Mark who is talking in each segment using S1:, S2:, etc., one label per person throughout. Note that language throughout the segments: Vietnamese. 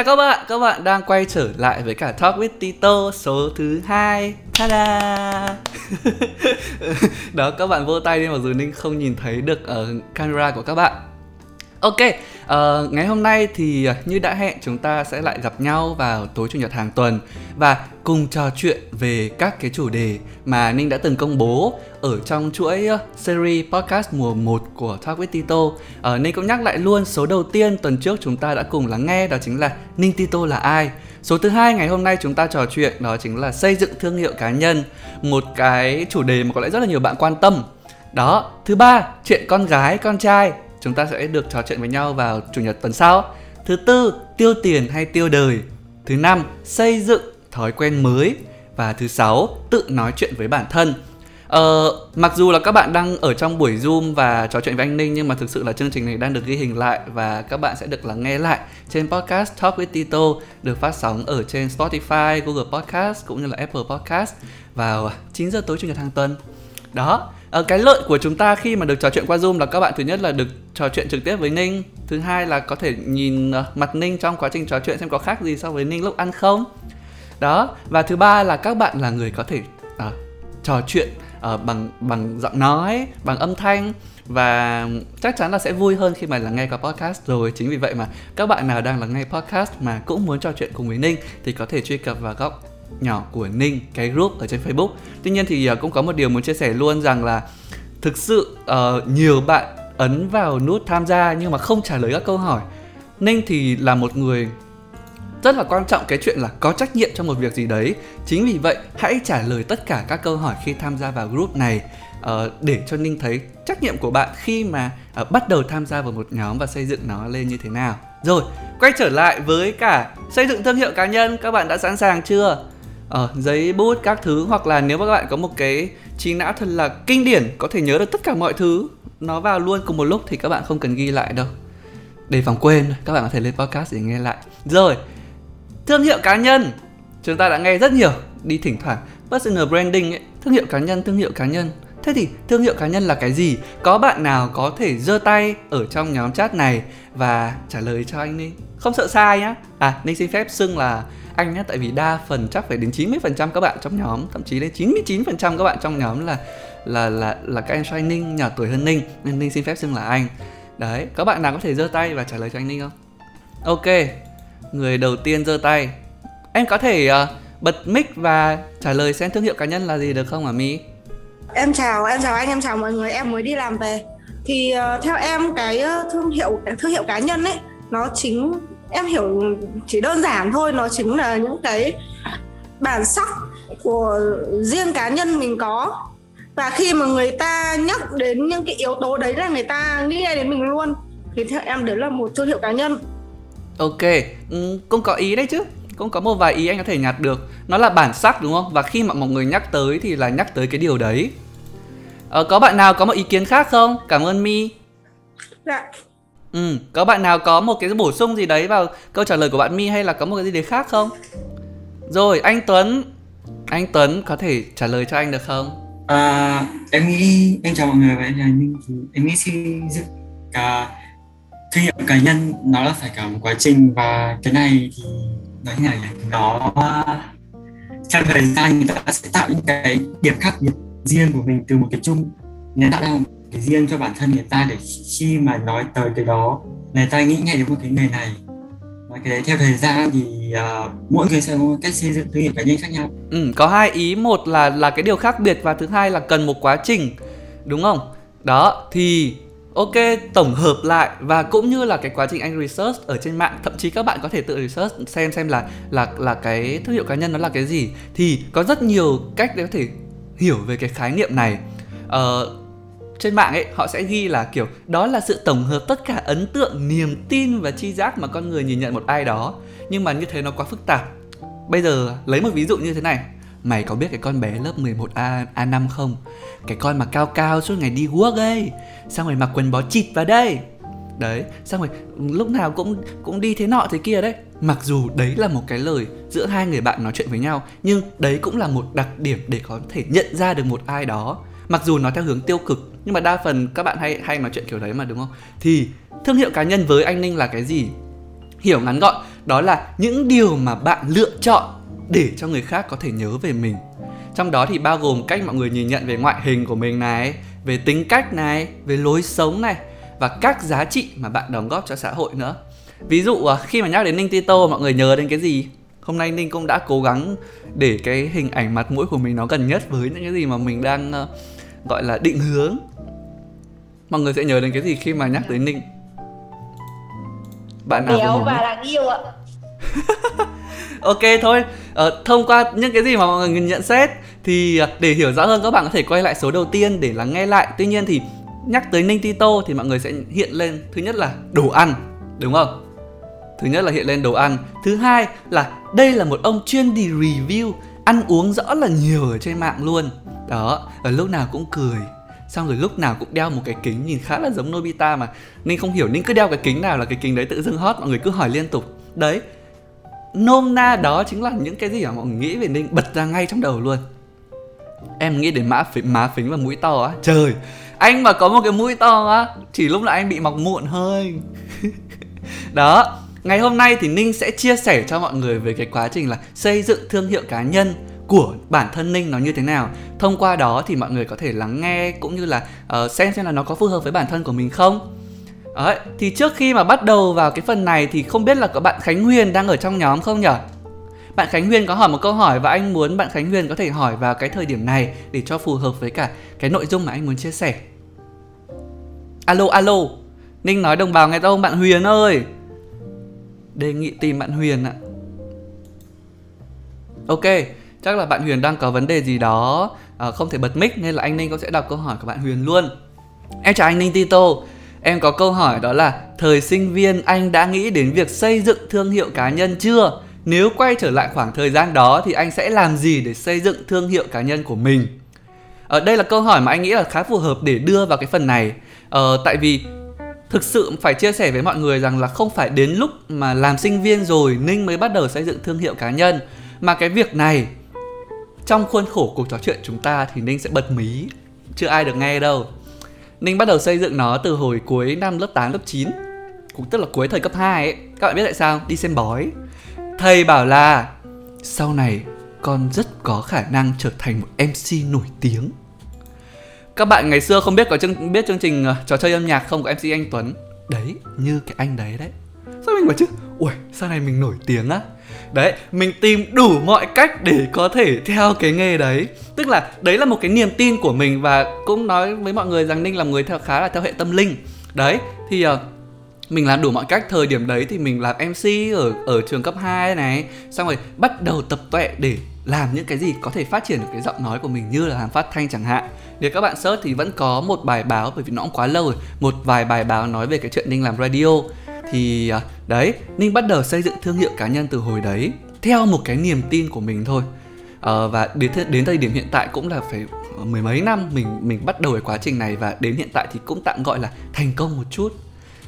S1: Chào các bạn, các bạn đang quay trở lại với cả Talk with Tito số thứ hai. Ta-da! Đó, các bạn vô tay đi mặc dù Ninh không nhìn thấy được ở camera của các bạn. Ok, uh, ngày hôm nay thì ờ, như đã hẹn chúng ta sẽ lại gặp nhau vào tối chủ nhật hàng tuần và cùng trò chuyện về các cái chủ đề mà Ninh đã từng công bố ở trong chuỗi ờ, series podcast mùa 1 của Talk with Tito. Uh, Ninh cũng nhắc lại luôn số đầu tiên tuần trước chúng ta đã cùng lắng nghe đó chính là Ninh Tito là ai. Số thứ hai ngày hôm nay chúng ta trò chuyện đó chính là xây dựng thương hiệu cá nhân, một cái chủ đề mà có lẽ rất là nhiều bạn quan tâm. Đó, thứ ba, chuyện con gái, con trai chúng ta sẽ được trò chuyện với nhau vào chủ nhật tuần sau. Thứ tư, tiêu tiền hay tiêu đời. Thứ năm, xây dựng thói quen mới và thứ sáu, tự nói chuyện với bản thân. Ờ, mặc dù là các bạn đang ở trong buổi Zoom và trò chuyện với anh Ninh nhưng mà thực sự là chương trình này đang được ghi hình lại và các bạn sẽ được lắng nghe lại trên podcast Talk with Tito được phát sóng ở trên Spotify, Google Podcast cũng như là Apple Podcast vào 9 giờ tối chủ nhật hàng tuần. Đó, ờ, cái lợi của chúng ta khi mà được trò chuyện qua zoom là các bạn thứ nhất là được trò chuyện trực tiếp với ninh thứ hai là có thể nhìn ờ, mặt ninh trong quá trình trò chuyện xem có khác gì so với ninh lúc ăn không đó và thứ ba là các bạn là người có thể à, trò chuyện à, bằng bằng giọng nói bằng âm thanh và chắc chắn là sẽ vui hơn khi mà lắng nghe qua podcast rồi chính vì vậy mà các bạn nào đang lắng nghe podcast mà cũng muốn trò chuyện cùng với ninh thì có thể truy cập vào góc nhỏ của Ninh cái group ở trên Facebook. Tuy nhiên thì à, cũng có một điều muốn chia sẻ luôn rằng là thực sự uh, nhiều bạn ấn vào nút tham gia nhưng mà không trả lời các câu hỏi. Ninh thì là một người rất là quan trọng cái chuyện là có trách nhiệm trong một việc gì đấy. Chính vì vậy hãy trả lời tất cả các câu hỏi khi tham gia vào group này uh, để cho Ninh thấy trách nhiệm của bạn khi mà uh, bắt đầu tham gia vào một nhóm và xây dựng nó lên như thế nào. Rồi, quay trở lại với cả xây dựng thương hiệu cá nhân, các bạn đã sẵn sàng chưa? uh, giấy bút các thứ hoặc là nếu các bạn có một cái trí não thật là kinh điển có thể nhớ được tất cả mọi thứ nó vào luôn cùng một lúc thì các bạn không cần ghi lại đâu để phòng quên các bạn có thể lên podcast để nghe lại rồi thương hiệu cá nhân. Chúng ta đã nghe rất nhiều đi thỉnh thoảng. Personal branding ấy, thương hiệu cá nhân, thương hiệu cá nhân. Thế thì thương hiệu cá nhân là cái gì? Có bạn nào có thể giơ tay ở trong nhóm chat này và trả lời cho anh đi? Không sợ sai nhá. À ninh xin phép xưng là anh nhé tại vì đa phần chắc phải đến 90% các bạn trong nhóm, thậm chí đến 99% các bạn trong nhóm là là là là các em trai Ninh, nhỏ tuổi hơn Ninh. Nên Ninh xin phép xưng là anh. Đấy các bạn nào có thể giơ tay và trả lời cho anh Ninh không? Ok người đầu tiên giơ tay. Em có thể uh, bật mic và trả lời xem thương hiệu cá nhân là gì được không hả Mi?
S2: em chào em chào anh em chào mọi người em mới đi làm về. Thì uh, theo em cái ờ, thương hiệu thương hiệu cá nhân ấy nó chính em hiểu chỉ đơn giản thôi nó chính là những cái bản sắc của riêng cá nhân mình có. Và khi mà người ta nhắc đến những cái yếu tố đấy là người ta nghĩ ngay đến mình luôn. Thì theo em đấy là một thương hiệu cá nhân
S1: ok ừ, cũng có ý đấy chứ. Cũng có một vài ý anh có thể nhặt được. Nó là bản sắc đúng không? Và khi mà mọi người nhắc tới thì là nhắc tới cái điều đấy. Ờ, có bạn nào có một ý kiến khác không? Cảm ơn mi.
S2: Dạ.
S1: Ừ, có bạn nào có một cái bổ sung gì đấy vào câu trả lời của bạn My hay là có một cái gì đấy khác không? Rồi, anh Tuấn. Anh Tuấn có thể trả lời cho anh được không?
S3: À, em nghĩ anh chào mọi người và em là em nghĩ xây dựng cả thương hiệu cá nhân nó là phải cả một quá trình và cái này thì nói như này nó theo thời gian người ta sẽ tạo những cái điểm khác biệt riêng của mình từ một cái chung người ta đang cái riêng cho bản thân người ta để khi mà nói tới cái đó người ta nghĩ ngay đến một cái người này. Và cái đấy theo thời gian thì uh, mỗi người sẽ có cách xây dựng thương hiệu cá nhân khác nhau.
S1: Ừ, có hai ý một là là cái điều khác biệt và thứ hai là cần một quá trình đúng không? Đó thì ok tổng hợp lại và cũng như là cái quá trình anh research ở trên mạng thậm chí các bạn có thể tự research xem xem là là là cái thương hiệu cá nhân nó là cái gì. Thì có rất nhiều cách để có thể hiểu về cái khái niệm này. Ờ, trên mạng ấy họ sẽ ghi là kiểu đó là sự tổng hợp tất cả ấn tượng niềm tin và chi giác mà con người nhìn nhận một ai đó. Nhưng mà như thế nó quá phức tạp. Bây giờ lấy một ví dụ như thế này mày có biết cái con bé lớp 11 a a 5 không? Cái con mà cao cao suốt ngày đi guốc ấy. Xong rồi mặc quần bó chịt vào đây. Đấy, xong rồi lúc nào cũng cũng đi thế nọ thế kia đấy. Mặc dù đấy là một cái lời giữa hai người bạn nói chuyện với nhau, nhưng đấy cũng là một đặc điểm để có thể nhận ra được một ai đó. Mặc dù nó theo hướng tiêu cực, nhưng mà đa phần các bạn hay hay nói chuyện kiểu đấy mà, đúng không? Thì thương hiệu cá nhân với anh ninh là cái gì? Hiểu ngắn gọn, đó là những điều mà bạn lựa chọn để cho người khác có thể nhớ về mình. Trong đó thì bao gồm cách mọi người nhìn nhận về ngoại hình của mình này về tính cách này về lối sống này và các giá trị mà bạn đóng góp cho xã hội nữa. Ví dụ à, khi mà nhắc đến ninh tito mọi người nhớ đến cái gì? Hôm nay ninh cũng đã cố gắng để cái hình ảnh mặt mũi của mình nó gần nhất với những cái gì mà mình đang uh, gọi là định hướng. Mọi người sẽ nhớ đến cái gì khi mà nhắc tới ninh?
S4: Bạn nào béo và đáng yêu ạ
S1: ok thôi. Ờ, thông qua những cái gì mà mọi người nhận xét thì ờ, để hiểu rõ hơn các bạn có thể quay lại số đầu tiên để lắng nghe lại. Tuy nhiên thì nhắc tới ninh tito thì mọi người sẽ hiện lên thứ nhất là đồ ăn đúng không? Thứ nhất là hiện lên đồ ăn. Thứ hai là đây là một ông chuyên đi review ăn uống rõ là nhiều ở trên mạng luôn. Đó ở lúc nào cũng cười. Xong rồi lúc nào cũng đeo một cái kính nhìn khá là giống Nobita mà. Ninh không hiểu Ninh cứ đeo cái kính nào là cái kính đấy tự dưng hot mọi người cứ hỏi liên tục. Đấy nôm na đó chính là những cái gì mà mọi người nghĩ về Ninh bật ra ngay trong đầu luôn. Em nghĩ đến má phím má phính và mũi to á. Trời anh mà có một cái mũi to á chỉ lúc là anh bị mọc muộn hơi đó ngày hôm nay thì ninh sẽ chia sẻ cho mọi người về cái quá trình là xây dựng thương hiệu cá nhân của bản thân ninh nó như thế nào. Thông qua đó thì mọi người có thể lắng nghe cũng như là uh, xem xem là nó có phù hợp với bản thân của mình không. Đấy, thì trước khi mà bắt đầu vào cái phần này thì không biết là có bạn Khánh Huyền đang ở trong nhóm không nhở? Bạn Khánh Huyền có hỏi một câu hỏi và anh muốn bạn Khánh Huyền có thể hỏi vào cái thời điểm này để cho phù hợp với cả cái nội dung mà anh muốn chia sẻ. Alo alo, Ninh nói đồng bào nghe không bạn Huyền ơi. Đề nghị tìm bạn Huyền ạ. Ok, chắc là bạn Huyền đang có vấn đề gì đó à, không thể bật mic nên là anh Ninh cũng sẽ đọc câu hỏi của bạn Huyền luôn. Em chào anh Ninh Tito. Em có câu hỏi đó là thời sinh viên anh đã nghĩ đến việc xây dựng thương hiệu cá nhân chưa? Nếu quay trở lại khoảng thời gian đó thì anh sẽ làm gì để xây dựng thương hiệu cá nhân của mình? Ở đây là câu hỏi mà anh nghĩ là khá phù hợp để đưa vào cái phần này. Ờ, tại vì thực sự phải chia sẻ với mọi người rằng là không phải đến lúc mà làm sinh viên rồi Ninh mới bắt đầu xây dựng thương hiệu cá nhân mà cái việc này trong khuôn khổ cuộc trò chuyện chúng ta thì Ninh sẽ bật mí chưa ai được nghe đâu Ninh bắt đầu xây dựng nó từ hồi cuối năm lớp 8, lớp 9 Cũng tức là cuối thời cấp 2 ấy. Các bạn biết tại sao? Đi xem bói. Thầy bảo là Sau này con rất có khả năng trở thành một MC nổi tiếng. Các bạn ngày xưa không biết có chương biết chương trình uh, trò chơi âm nhạc không của MC Anh Tuấn? Đấy, như cái anh đấy đấy. Sao mình bảo chứ? Ui, sau này mình nổi tiếng á đấy mình tìm đủ mọi cách để có thể theo cái nghề đấy. Tức là đấy là một cái niềm tin của mình và cũng nói với mọi người rằng ninh là người theo khá là theo hệ tâm linh. Đấy thì uh, mình làm đủ mọi cách. Thời điểm đấy thì mình làm MC ở ở trường cấp 2 này. Xong rồi bắt đầu tập tuệ để làm những cái gì có thể phát triển được cái giọng nói của mình như là làm phát thanh chẳng hạn. Nếu các bạn search thì vẫn có một bài báo bởi vì nó cũng quá lâu rồi. Một vài bài báo nói về cái chuyện ninh làm radio thì à, đấy ninh bắt đầu xây dựng thương hiệu cá nhân từ hồi đấy theo một cái niềm tin của mình thôi. À, và đến đến thời điểm hiện tại cũng là phải ờ, mười mấy năm mình mình bắt đầu cái quá trình này và đến hiện tại thì cũng tạm gọi là thành công một chút.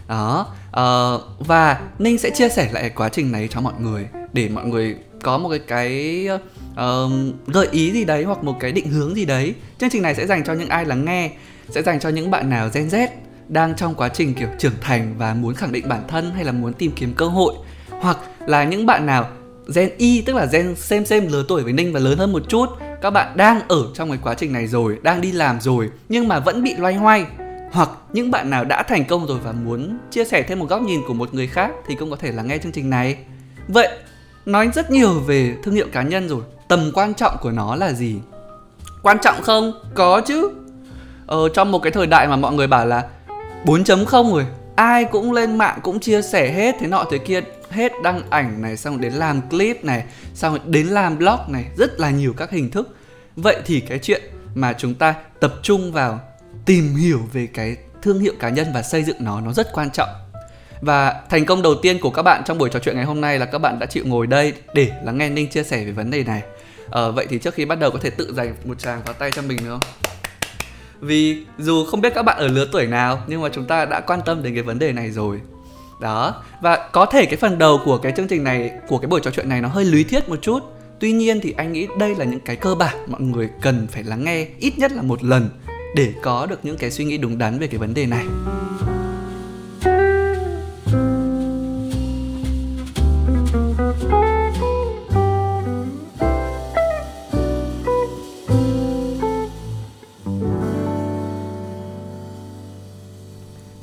S1: Đó uh, và ninh sẽ chia sẻ lại quá trình này cho mọi người để mọi người có một cái cái uh, gợi ý gì đấy hoặc một cái định hướng gì đấy. Chương trình này sẽ dành cho những ai lắng nghe sẽ dành cho những bạn nào gen z đang trong quá trình kiểu trưởng thành và muốn khẳng định bản thân hay là muốn tìm kiếm cơ hội. Hoặc là những bạn nào gen Y tức là gen xem xem lứa tuổi với Ninh và lớn hơn một chút các bạn đang ở trong cái quá trình này rồi đang đi làm rồi nhưng mà vẫn bị loay hoay. Hoặc những bạn nào đã thành công rồi và muốn chia sẻ thêm một góc nhìn của một người khác thì cũng có thể là nghe chương trình này. Vậy nói rất nhiều về thương hiệu cá nhân rồi. Tầm quan trọng của nó là gì? Quan trọng không? Có chứ. Ờ, trong một cái thời đại mà mọi người bảo là 4.0 rồi. Ai cũng lên mạng cũng chia sẻ hết thế nọ thế kia. Hết đăng ảnh này xong đến làm clip này xong đến làm blog này. Rất là nhiều các hình thức. Vậy thì cái chuyện mà chúng ta tập trung vào tìm hiểu về cái thương hiệu cá nhân và xây dựng nó nó rất quan trọng. Và thành công đầu tiên của các bạn trong buổi trò chuyện ngày hôm nay là các bạn đã chịu ngồi đây để lắng nghe Ninh chia sẻ về vấn đề này. Ờ, vậy thì trước khi bắt đầu có thể tự dành một tràng vào tay cho mình được không? Vì dù không biết các bạn ở lứa tuổi nào, nhưng mà chúng ta đã quan tâm đến cái vấn đề này rồi. Đó. Và có thể cái phần đầu của cái chương trình này, của cái buổi trò chuyện này nó hơi lý thuyết một chút. Tuy nhiên thì anh nghĩ đây là những cái cơ bản mọi người cần phải lắng nghe ít nhất là một lần để có được những cái suy nghĩ đúng đắn về cái vấn đề này.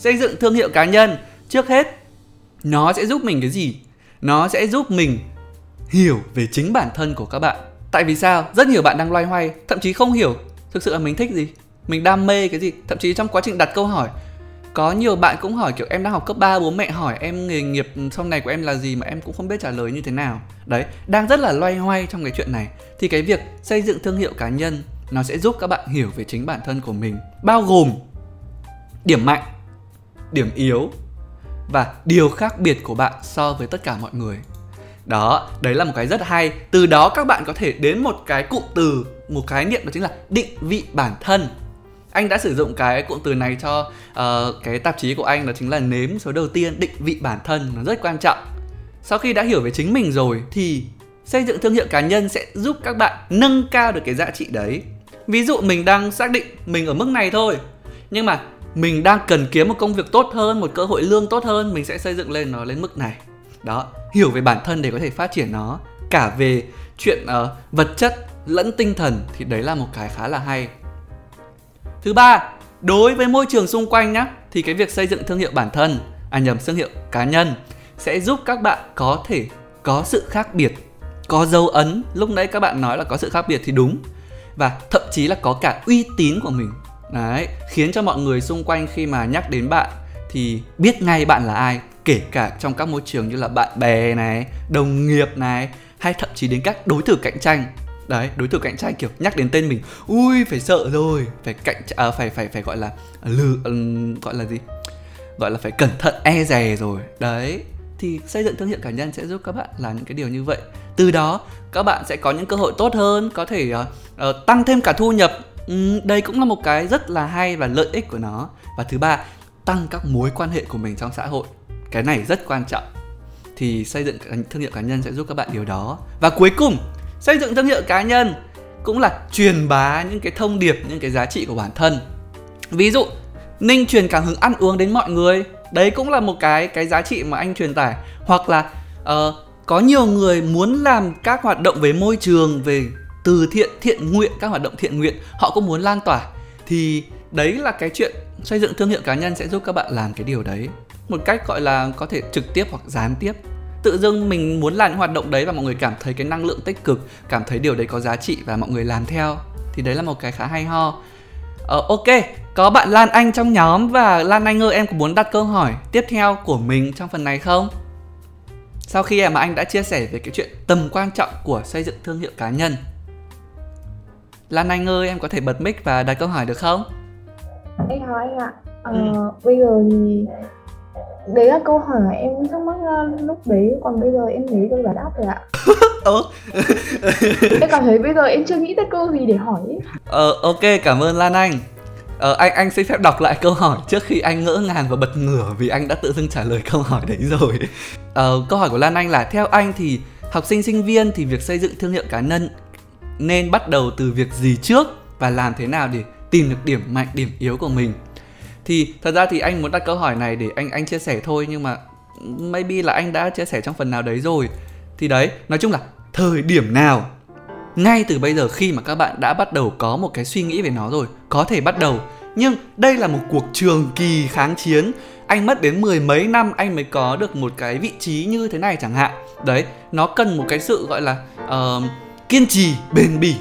S1: Xây dựng thương hiệu cá nhân, trước hết, nó sẽ giúp mình cái gì? Nó sẽ giúp mình hiểu về chính bản thân của các bạn. Tại vì sao? Rất nhiều bạn đang loay hoay, thậm chí không hiểu thực sự là mình thích gì. Mình đam mê cái gì? Thậm chí trong quá trình đặt câu hỏi, có nhiều bạn cũng hỏi kiểu em đang học cấp 3 bố mẹ hỏi em nghề nghiệp sau này của em là gì mà em cũng không biết trả lời như thế nào. Đấy, đang rất là loay hoay trong cái chuyện này. Thì cái việc xây dựng thương hiệu cá nhân, nó sẽ giúp các bạn hiểu về chính bản thân của mình. Bao gồm điểm mạnh điểm yếu và điều khác biệt của bạn so với tất cả mọi người. Đó đấy là một cái rất hay. Từ đó các bạn có thể đến một cái cụm từ một khái niệm đó chính là định vị bản thân. Anh đã sử dụng cái cụm từ này cho uh, cái tạp chí của anh đó chính là nếm số đầu tiên định vị bản thân. Nó rất quan trọng. Sau khi đã hiểu về chính mình rồi thì xây dựng thương hiệu cá nhân sẽ giúp các bạn nâng cao được cái giá trị đấy. Ví dụ mình đang xác định mình ở mức này thôi nhưng mà mình đang cần kiếm một công việc tốt hơn một cơ hội lương tốt hơn mình sẽ xây dựng lên nó lên mức này. Đó hiểu về bản thân để có thể phát triển nó. Cả về chuyện uh, vật chất lẫn tinh thần thì đấy là một cái khá là hay. Thứ ba đối với môi trường xung quanh nhá thì cái việc xây dựng thương hiệu bản thân à nhầm thương hiệu cá nhân sẽ giúp các bạn có thể có sự khác biệt có dấu ấn. Lúc nãy các bạn nói là có sự khác biệt thì đúng. Và thậm chí là có cả uy tín của mình đấy khiến cho mọi người xung quanh khi mà nhắc đến bạn thì biết ngay bạn là ai kể cả trong các môi trường như là bạn bè này đồng nghiệp này hay thậm chí đến các đối thủ cạnh tranh. Đấy đối thủ cạnh tranh kiểu nhắc đến tên mình ui phải sợ rồi phải cạnh à, phải phải phải gọi là lừa um, gọi là gì? Gọi là phải cẩn thận e dè rồi. Đấy thì xây dựng thương hiệu cá nhân sẽ giúp các bạn làm những cái điều như vậy. Từ đó các bạn sẽ có những cơ hội tốt hơn có thể uh, uh, tăng thêm cả thu nhập Ừ, đây cũng là một cái rất là hay và lợi ích của nó. Và thứ ba tăng các mối quan hệ của mình trong xã hội. Cái này rất quan trọng. Thì xây dựng thương hiệu cá nhân sẽ giúp các bạn điều đó. Và cuối cùng xây dựng thương hiệu cá nhân cũng là truyền bá những cái thông điệp những cái giá trị của bản thân. Ví dụ ninh truyền cảm hứng ăn uống đến mọi người. Đấy cũng là một cái cái giá trị mà anh truyền tải. Hoặc là uh, có nhiều người muốn làm các hoạt động về môi trường về từ thiện thiện nguyện các hoạt động thiện nguyện họ cũng muốn lan tỏa thì đấy là cái chuyện xây dựng thương hiệu cá nhân sẽ giúp các bạn làm cái điều đấy. Một cách gọi là có thể trực tiếp hoặc gián tiếp. Tự dưng mình muốn làm những hoạt động đấy và mọi người cảm thấy cái năng lượng tích cực cảm thấy điều đấy có giá trị và mọi người làm theo thì đấy là một cái khá hay ho. Ờ, ok có bạn lan anh trong nhóm và lan anh ơi em có muốn đặt câu hỏi tiếp theo của mình trong phần này không? Sau khi mà anh đã chia sẻ về cái chuyện tầm quan trọng của xây dựng thương hiệu cá nhân lan anh ơi em có thể bật mic và đặt câu hỏi được không?
S4: Em hỏi anh ạ. Ờ, ừ. bây giờ thì đấy là câu hỏi em thắc mắc uh, lúc đấy. Còn bây giờ em thấy câu giải đáp rồi ạ. Ờ em cảm thấy bây giờ em chưa nghĩ tới câu gì để hỏi
S1: ờ ok cảm ơn lan anh. Ờ anh anh xin phép đọc lại câu hỏi trước khi anh ngỡ ngàng và bật ngửa vì anh đã tự dưng trả lời câu hỏi đấy rồi. Ờ câu hỏi của lan anh là theo anh thì học sinh sinh viên thì việc xây dựng thương hiệu cá nhân nên bắt đầu từ việc gì trước và làm thế nào để tìm được điểm mạnh điểm yếu của mình? Thì thật ra thì anh muốn đặt câu hỏi này để anh anh chia sẻ thôi nhưng mà maybe là anh đã chia sẻ trong phần nào đấy rồi. Thì đấy nói chung là thời điểm nào? Ngay từ bây giờ khi mà các bạn đã bắt đầu có một cái suy nghĩ về nó rồi có thể bắt đầu. Nhưng đây là một cuộc trường kỳ kháng chiến. Anh mất đến mười mấy năm anh mới có được một cái vị trí như thế này chẳng hạn. Đấy nó cần một cái sự gọi là uh, kiên trì, bền bỉ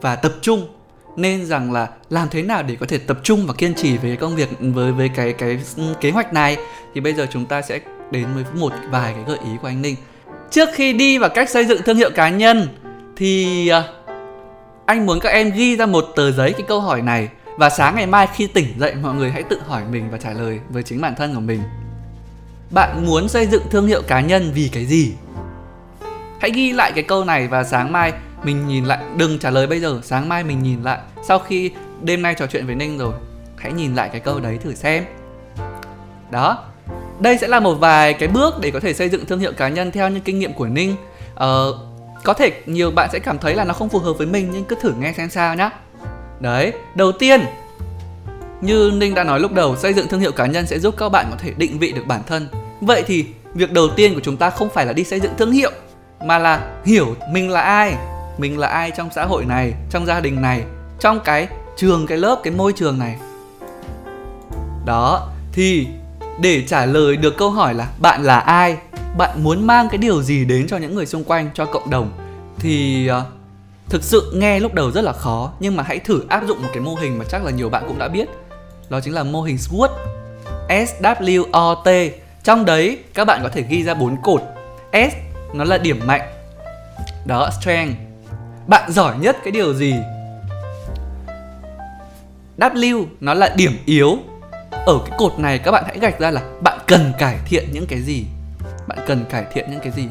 S1: và tập trung nên rằng là làm thế nào để có thể tập trung và kiên trì với công việc, với với cái cái kế hoạch này thì bây giờ chúng ta sẽ đến với một vài cái gợi ý của anh Ninh. Trước khi đi vào cách xây dựng thương hiệu cá nhân, thì à, anh muốn các em ghi ra một tờ giấy cái câu hỏi này và sáng ngày mai khi tỉnh dậy, mọi người hãy tự hỏi mình và trả lời với chính bản thân của mình. Bạn muốn xây dựng thương hiệu cá nhân vì cái gì? Hãy ghi lại cái câu này và sáng mai mình nhìn lại đừng trả lời bây giờ sáng mai mình nhìn lại. Sau khi đêm nay trò chuyện với ninh rồi hãy nhìn lại cái câu đấy thử xem. Đó đây sẽ là một vài cái bước để có thể xây dựng thương hiệu cá nhân theo những kinh nghiệm của ninh. Ờ, có thể nhiều bạn sẽ cảm thấy là nó không phù hợp với mình nhưng cứ thử nghe xem sao nhá. Đấy đầu tiên như ninh đã nói lúc đầu xây dựng thương hiệu cá nhân sẽ giúp các bạn có thể định vị được bản thân. Vậy thì việc đầu tiên của chúng ta không phải là đi xây dựng thương hiệu mà là hiểu mình là ai mình là ai trong xã hội này trong gia đình này trong cái trường cái lớp cái môi trường này? Đó thì để trả lời được câu hỏi là bạn là ai bạn muốn mang cái điều gì đến cho những người xung quanh cho cộng đồng thì uh, thực sự nghe lúc đầu rất là khó nhưng mà hãy thử áp dụng một cái mô hình mà chắc là nhiều bạn cũng đã biết. Đó chính là mô hình SWOT swot trong đấy các bạn có thể ghi ra bốn cột. S nó là điểm mạnh. Đó strength bạn giỏi nhất cái điều gì? W nó là điểm yếu. Ở cái cột này các bạn hãy gạch ra là bạn cần cải thiện những cái gì? Bạn cần cải thiện những cái gì?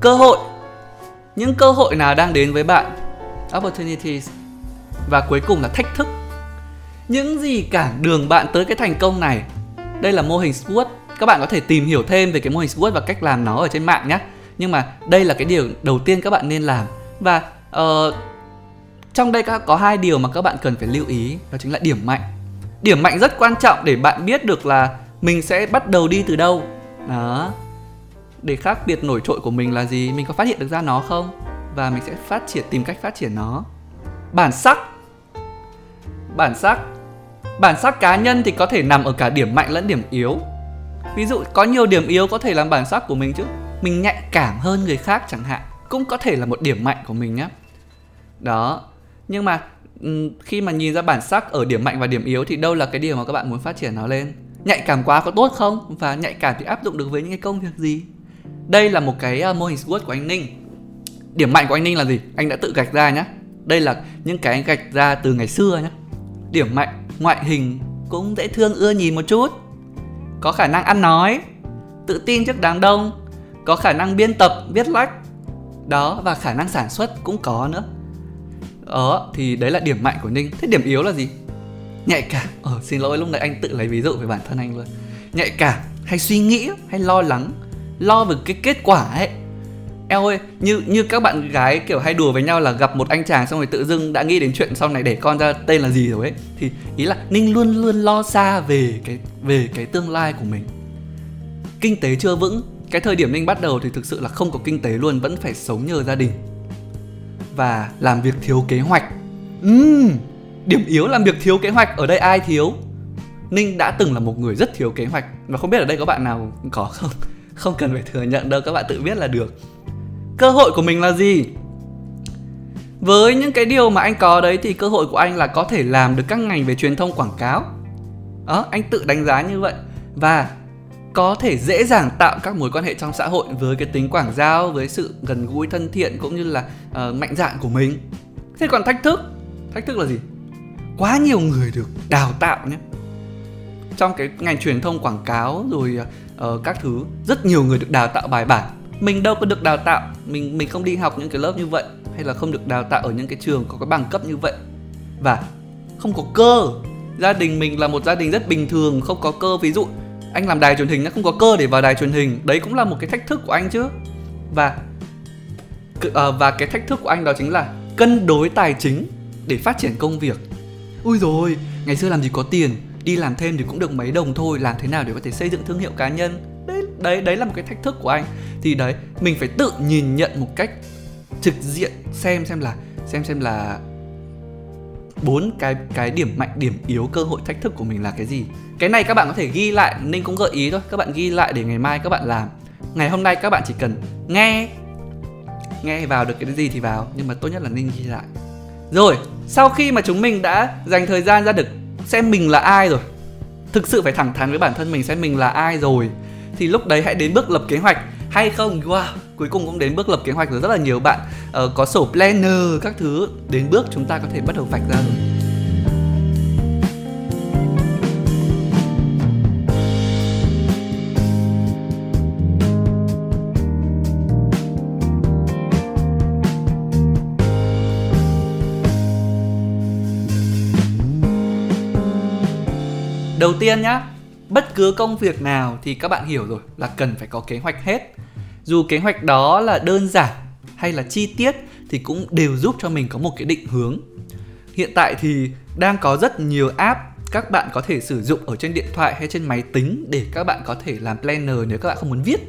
S1: Cơ hội. Những cơ hội nào đang đến với bạn? Opportunities. Và cuối cùng là thách thức. Những gì cản đường bạn tới cái thành công này? Đây là mô hình SWOT các bạn có thể tìm hiểu thêm về cái mô hình SWOT và cách làm nó ở trên mạng nhé. Nhưng mà đây là cái điều đầu tiên các bạn nên làm và uh, trong đây có hai điều mà các bạn cần phải lưu ý đó chính là điểm mạnh. Điểm mạnh rất quan trọng để bạn biết được là mình sẽ bắt đầu đi từ đâu. Đó. Để khác biệt nổi trội của mình là gì mình có phát hiện được ra nó không? Và mình sẽ phát triển tìm cách phát triển nó. Bản sắc. Bản sắc. Bản sắc cá nhân thì có thể nằm ở cả điểm mạnh lẫn điểm yếu. Ví dụ có nhiều điểm yếu có thể làm bản sắc của mình chứ. Mình nhạy cảm hơn người khác chẳng hạn cũng có thể là một điểm mạnh của mình nhé đó, nhưng mà khi mà nhìn ra bản sắc ở điểm mạnh và điểm yếu thì đâu là cái điều mà các bạn muốn phát triển nó lên? Nhạy cảm quá có tốt không? Và nhạy cảm thì áp dụng được với những cái công việc gì? Đây là một cái ờ, mô hình SWOT của anh Ninh. Điểm mạnh của anh Ninh là gì? Anh đã tự gạch ra nhé đây là những cái anh gạch ra từ ngày xưa nhé điểm mạnh, ngoại hình cũng dễ thương, ưa nhìn một chút. Có khả năng ăn nói, tự tin trước đám đông. Có khả năng biên tập, viết lách đó, và khả năng sản xuất cũng có nữa. Đó thì đấy là điểm mạnh của ninh. Thế điểm yếu là gì? Nhạy cảm. Ờ xin lỗi, lúc nãy anh tự lấy ví dụ về bản thân anh luôn. Nhạy cảm, hay suy nghĩ, hay lo lắng, lo về cái kết quả ấy. Eo ơi, như như các bạn gái kiểu hay đùa với nhau là gặp một anh chàng xong rồi tự dưng đã nghĩ đến chuyện sau này để con ra tên là gì rồi ấy, thì ý là ninh luôn luôn lo xa về cái về cái tương lai của mình. Kinh tế chưa vững cái thời điểm ninh bắt đầu thì thực sự là không có kinh tế luôn vẫn phải sống nhờ gia đình. Và làm việc thiếu kế hoạch. Uhm, điểm yếu làm việc thiếu kế hoạch ở đây ai thiếu? Ninh đã từng là một người rất thiếu kế hoạch. Và không biết ở đây có bạn nào có không? Không cần phải thừa nhận đâu các bạn tự biết là được. Cơ hội của mình là gì? Với những cái điều mà anh có đấy thì cơ hội của anh là có thể làm được các ngành về truyền thông quảng cáo. Đó anh tự đánh giá như vậy. Và có thể dễ dàng tạo các mối quan hệ trong xã hội với cái tính quảng giao với sự gần gũi thân thiện cũng như là uh, mạnh dạn của mình. Thế còn thách thức? Thách thức là gì? Quá nhiều người được đào tạo nhé. Trong cái ngành truyền thông quảng cáo rồi uh, các thứ rất nhiều người được đào tạo bài bản. Mình đâu có được đào tạo. Mình mình không đi học những cái lớp như vậy hay là không được đào tạo ở những cái trường có cái bằng cấp như vậy. Và không có cơ. Gia đình mình là một gia đình rất bình thường không có cơ. Ví dụ anh làm đài truyền hình nó không có cơ để vào đài truyền hình. Đấy cũng là một cái thách thức của anh chứ. Và ờ, và cái thách thức của anh đó chính là cân đối tài chính để phát triển công việc. Ui rồi ngày xưa làm gì có tiền, đi làm thêm thì cũng được mấy đồng thôi, làm thế nào để có thể xây dựng thương hiệu cá nhân? Đấy đấy đấy là một cái thách thức của anh. Thì đấy, mình phải tự nhìn nhận một cách trực diện, xem xem là, xem xem là bốn cái cái điểm mạnh, điểm yếu, cơ hội, thách thức của mình là cái gì? Cái này các bạn có thể ghi lại ninh cũng gợi ý thôi. Các bạn ghi lại để ngày mai các bạn làm. Ngày hôm nay các bạn chỉ cần nghe nghe vào được cái gì thì vào, nhưng mà tốt nhất là ninh ghi lại. Rồi, sau khi mà chúng mình đã dành thời gian ra được xem mình là ai rồi, thực sự phải thẳng thắn với bản thân mình xem mình là ai rồi, thì lúc đấy hãy đến bước lập kế hoạch, hay không? Wow cuối cùng cũng đến bước lập kế hoạch rồi. Rất là nhiều bạn uh, có sổ planner các thứ. Đến bước chúng ta có thể bắt đầu vạch ra rồi. Đầu tiên nhá bất cứ công việc nào thì các bạn hiểu rồi là cần phải có kế hoạch hết dù kế hoạch đó là đơn giản hay là chi tiết thì cũng đều giúp cho mình có một cái định hướng. Hiện tại thì đang có rất nhiều app các bạn có thể sử dụng ở trên điện thoại hay trên máy tính để các bạn có thể làm planner nếu các bạn không muốn viết.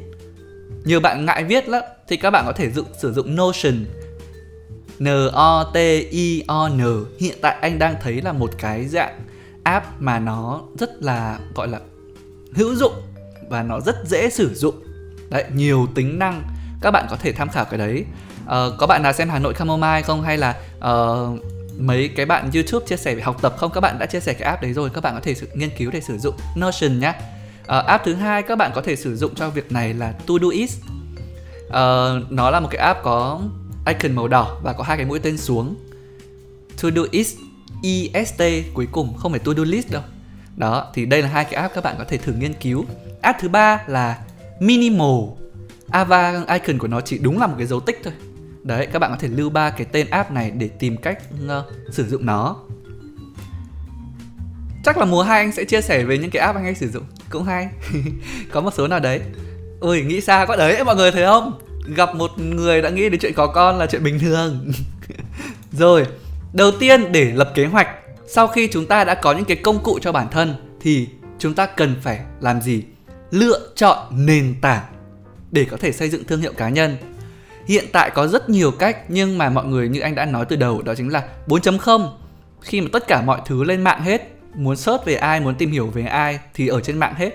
S1: Nhiều bạn ngại viết lắm thì các bạn có thể dụng, sử dụng Notion. N O T I O N. Hiện tại anh đang thấy là một cái dạng app mà nó rất là gọi là hữu dụng và nó rất dễ sử dụng đấy nhiều tính năng. Các bạn có thể tham khảo cái đấy. Uh, có bạn nào xem Hà Nội Camomile không? Hay là uh, mấy cái bạn YouTube chia sẻ về học tập không? Các bạn đã chia sẻ cái app đấy rồi các bạn có thể sự, nghiên cứu để sử dụng Notion nhé uh, ờ, app thứ hai các bạn có thể sử dụng cho việc này là Todoist uh, nó là một cái app có icon màu đỏ và có hai cái mũi tên xuống. Todoist EST cuối cùng không phải todo List đâu. Đó thì đây là hai cái app các bạn có thể thử nghiên cứu. App thứ ba là Minimal. Ava icon của nó chỉ đúng là một cái dấu tích thôi. Đấy các bạn có thể lưu ba cái tên app này để tìm cách uh, sử dụng nó. Chắc là mùa hai anh sẽ chia sẻ về những cái app anh hay sử dụng. Cũng hay. Có một số nào đấy. Ôi nghĩ xa quá đấy mọi người thấy không? Gặp một người đã nghĩ đến chuyện có con là chuyện bình thường. Rồi đầu tiên để lập kế hoạch. Sau khi chúng ta đã có những cái công cụ cho bản thân thì chúng ta cần phải làm gì? Lựa chọn nền tảng để có thể xây dựng thương hiệu cá nhân. Hiện tại có rất nhiều cách nhưng mà mọi người như anh đã nói từ đầu đó chính là 4.0 khi mà tất cả mọi thứ lên mạng hết muốn search về ai muốn tìm hiểu về ai thì ở trên mạng hết.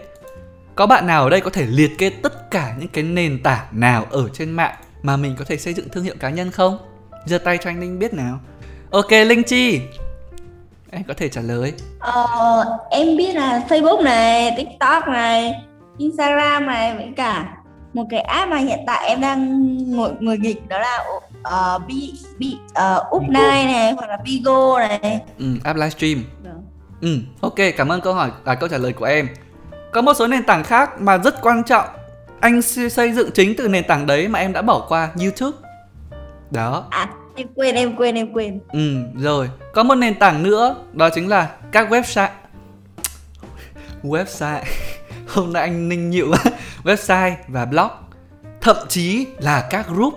S1: Có bạn nào ở đây có thể liệt kê tất cả những cái nền tảng nào ở trên mạng mà mình có thể xây dựng thương hiệu cá nhân không? Giơ tay cho anh linh biết nào. Ok linh chi. Em có thể trả lời.
S5: Ờ, em biết là facebook này tiktok này instagram này với cả một cái app mà hiện tại em đang ngồi ngồi nghịch đó là uh, bi bi uh, up này hoặc là bigo này.
S1: Ừ, app livestream. Vâng. ừ ok cảm ơn câu hỏi à, câu trả lời của em. Có một số nền tảng khác mà rất quan trọng. Anh xây dựng chính từ nền tảng đấy mà em đã bỏ qua youtube. Đó.
S5: À em quên em quên em quên.
S1: Ừ rồi. Có một nền tảng nữa đó chính là các website. Website hôm nay anh ninh nhịu website và blog, thậm chí là các group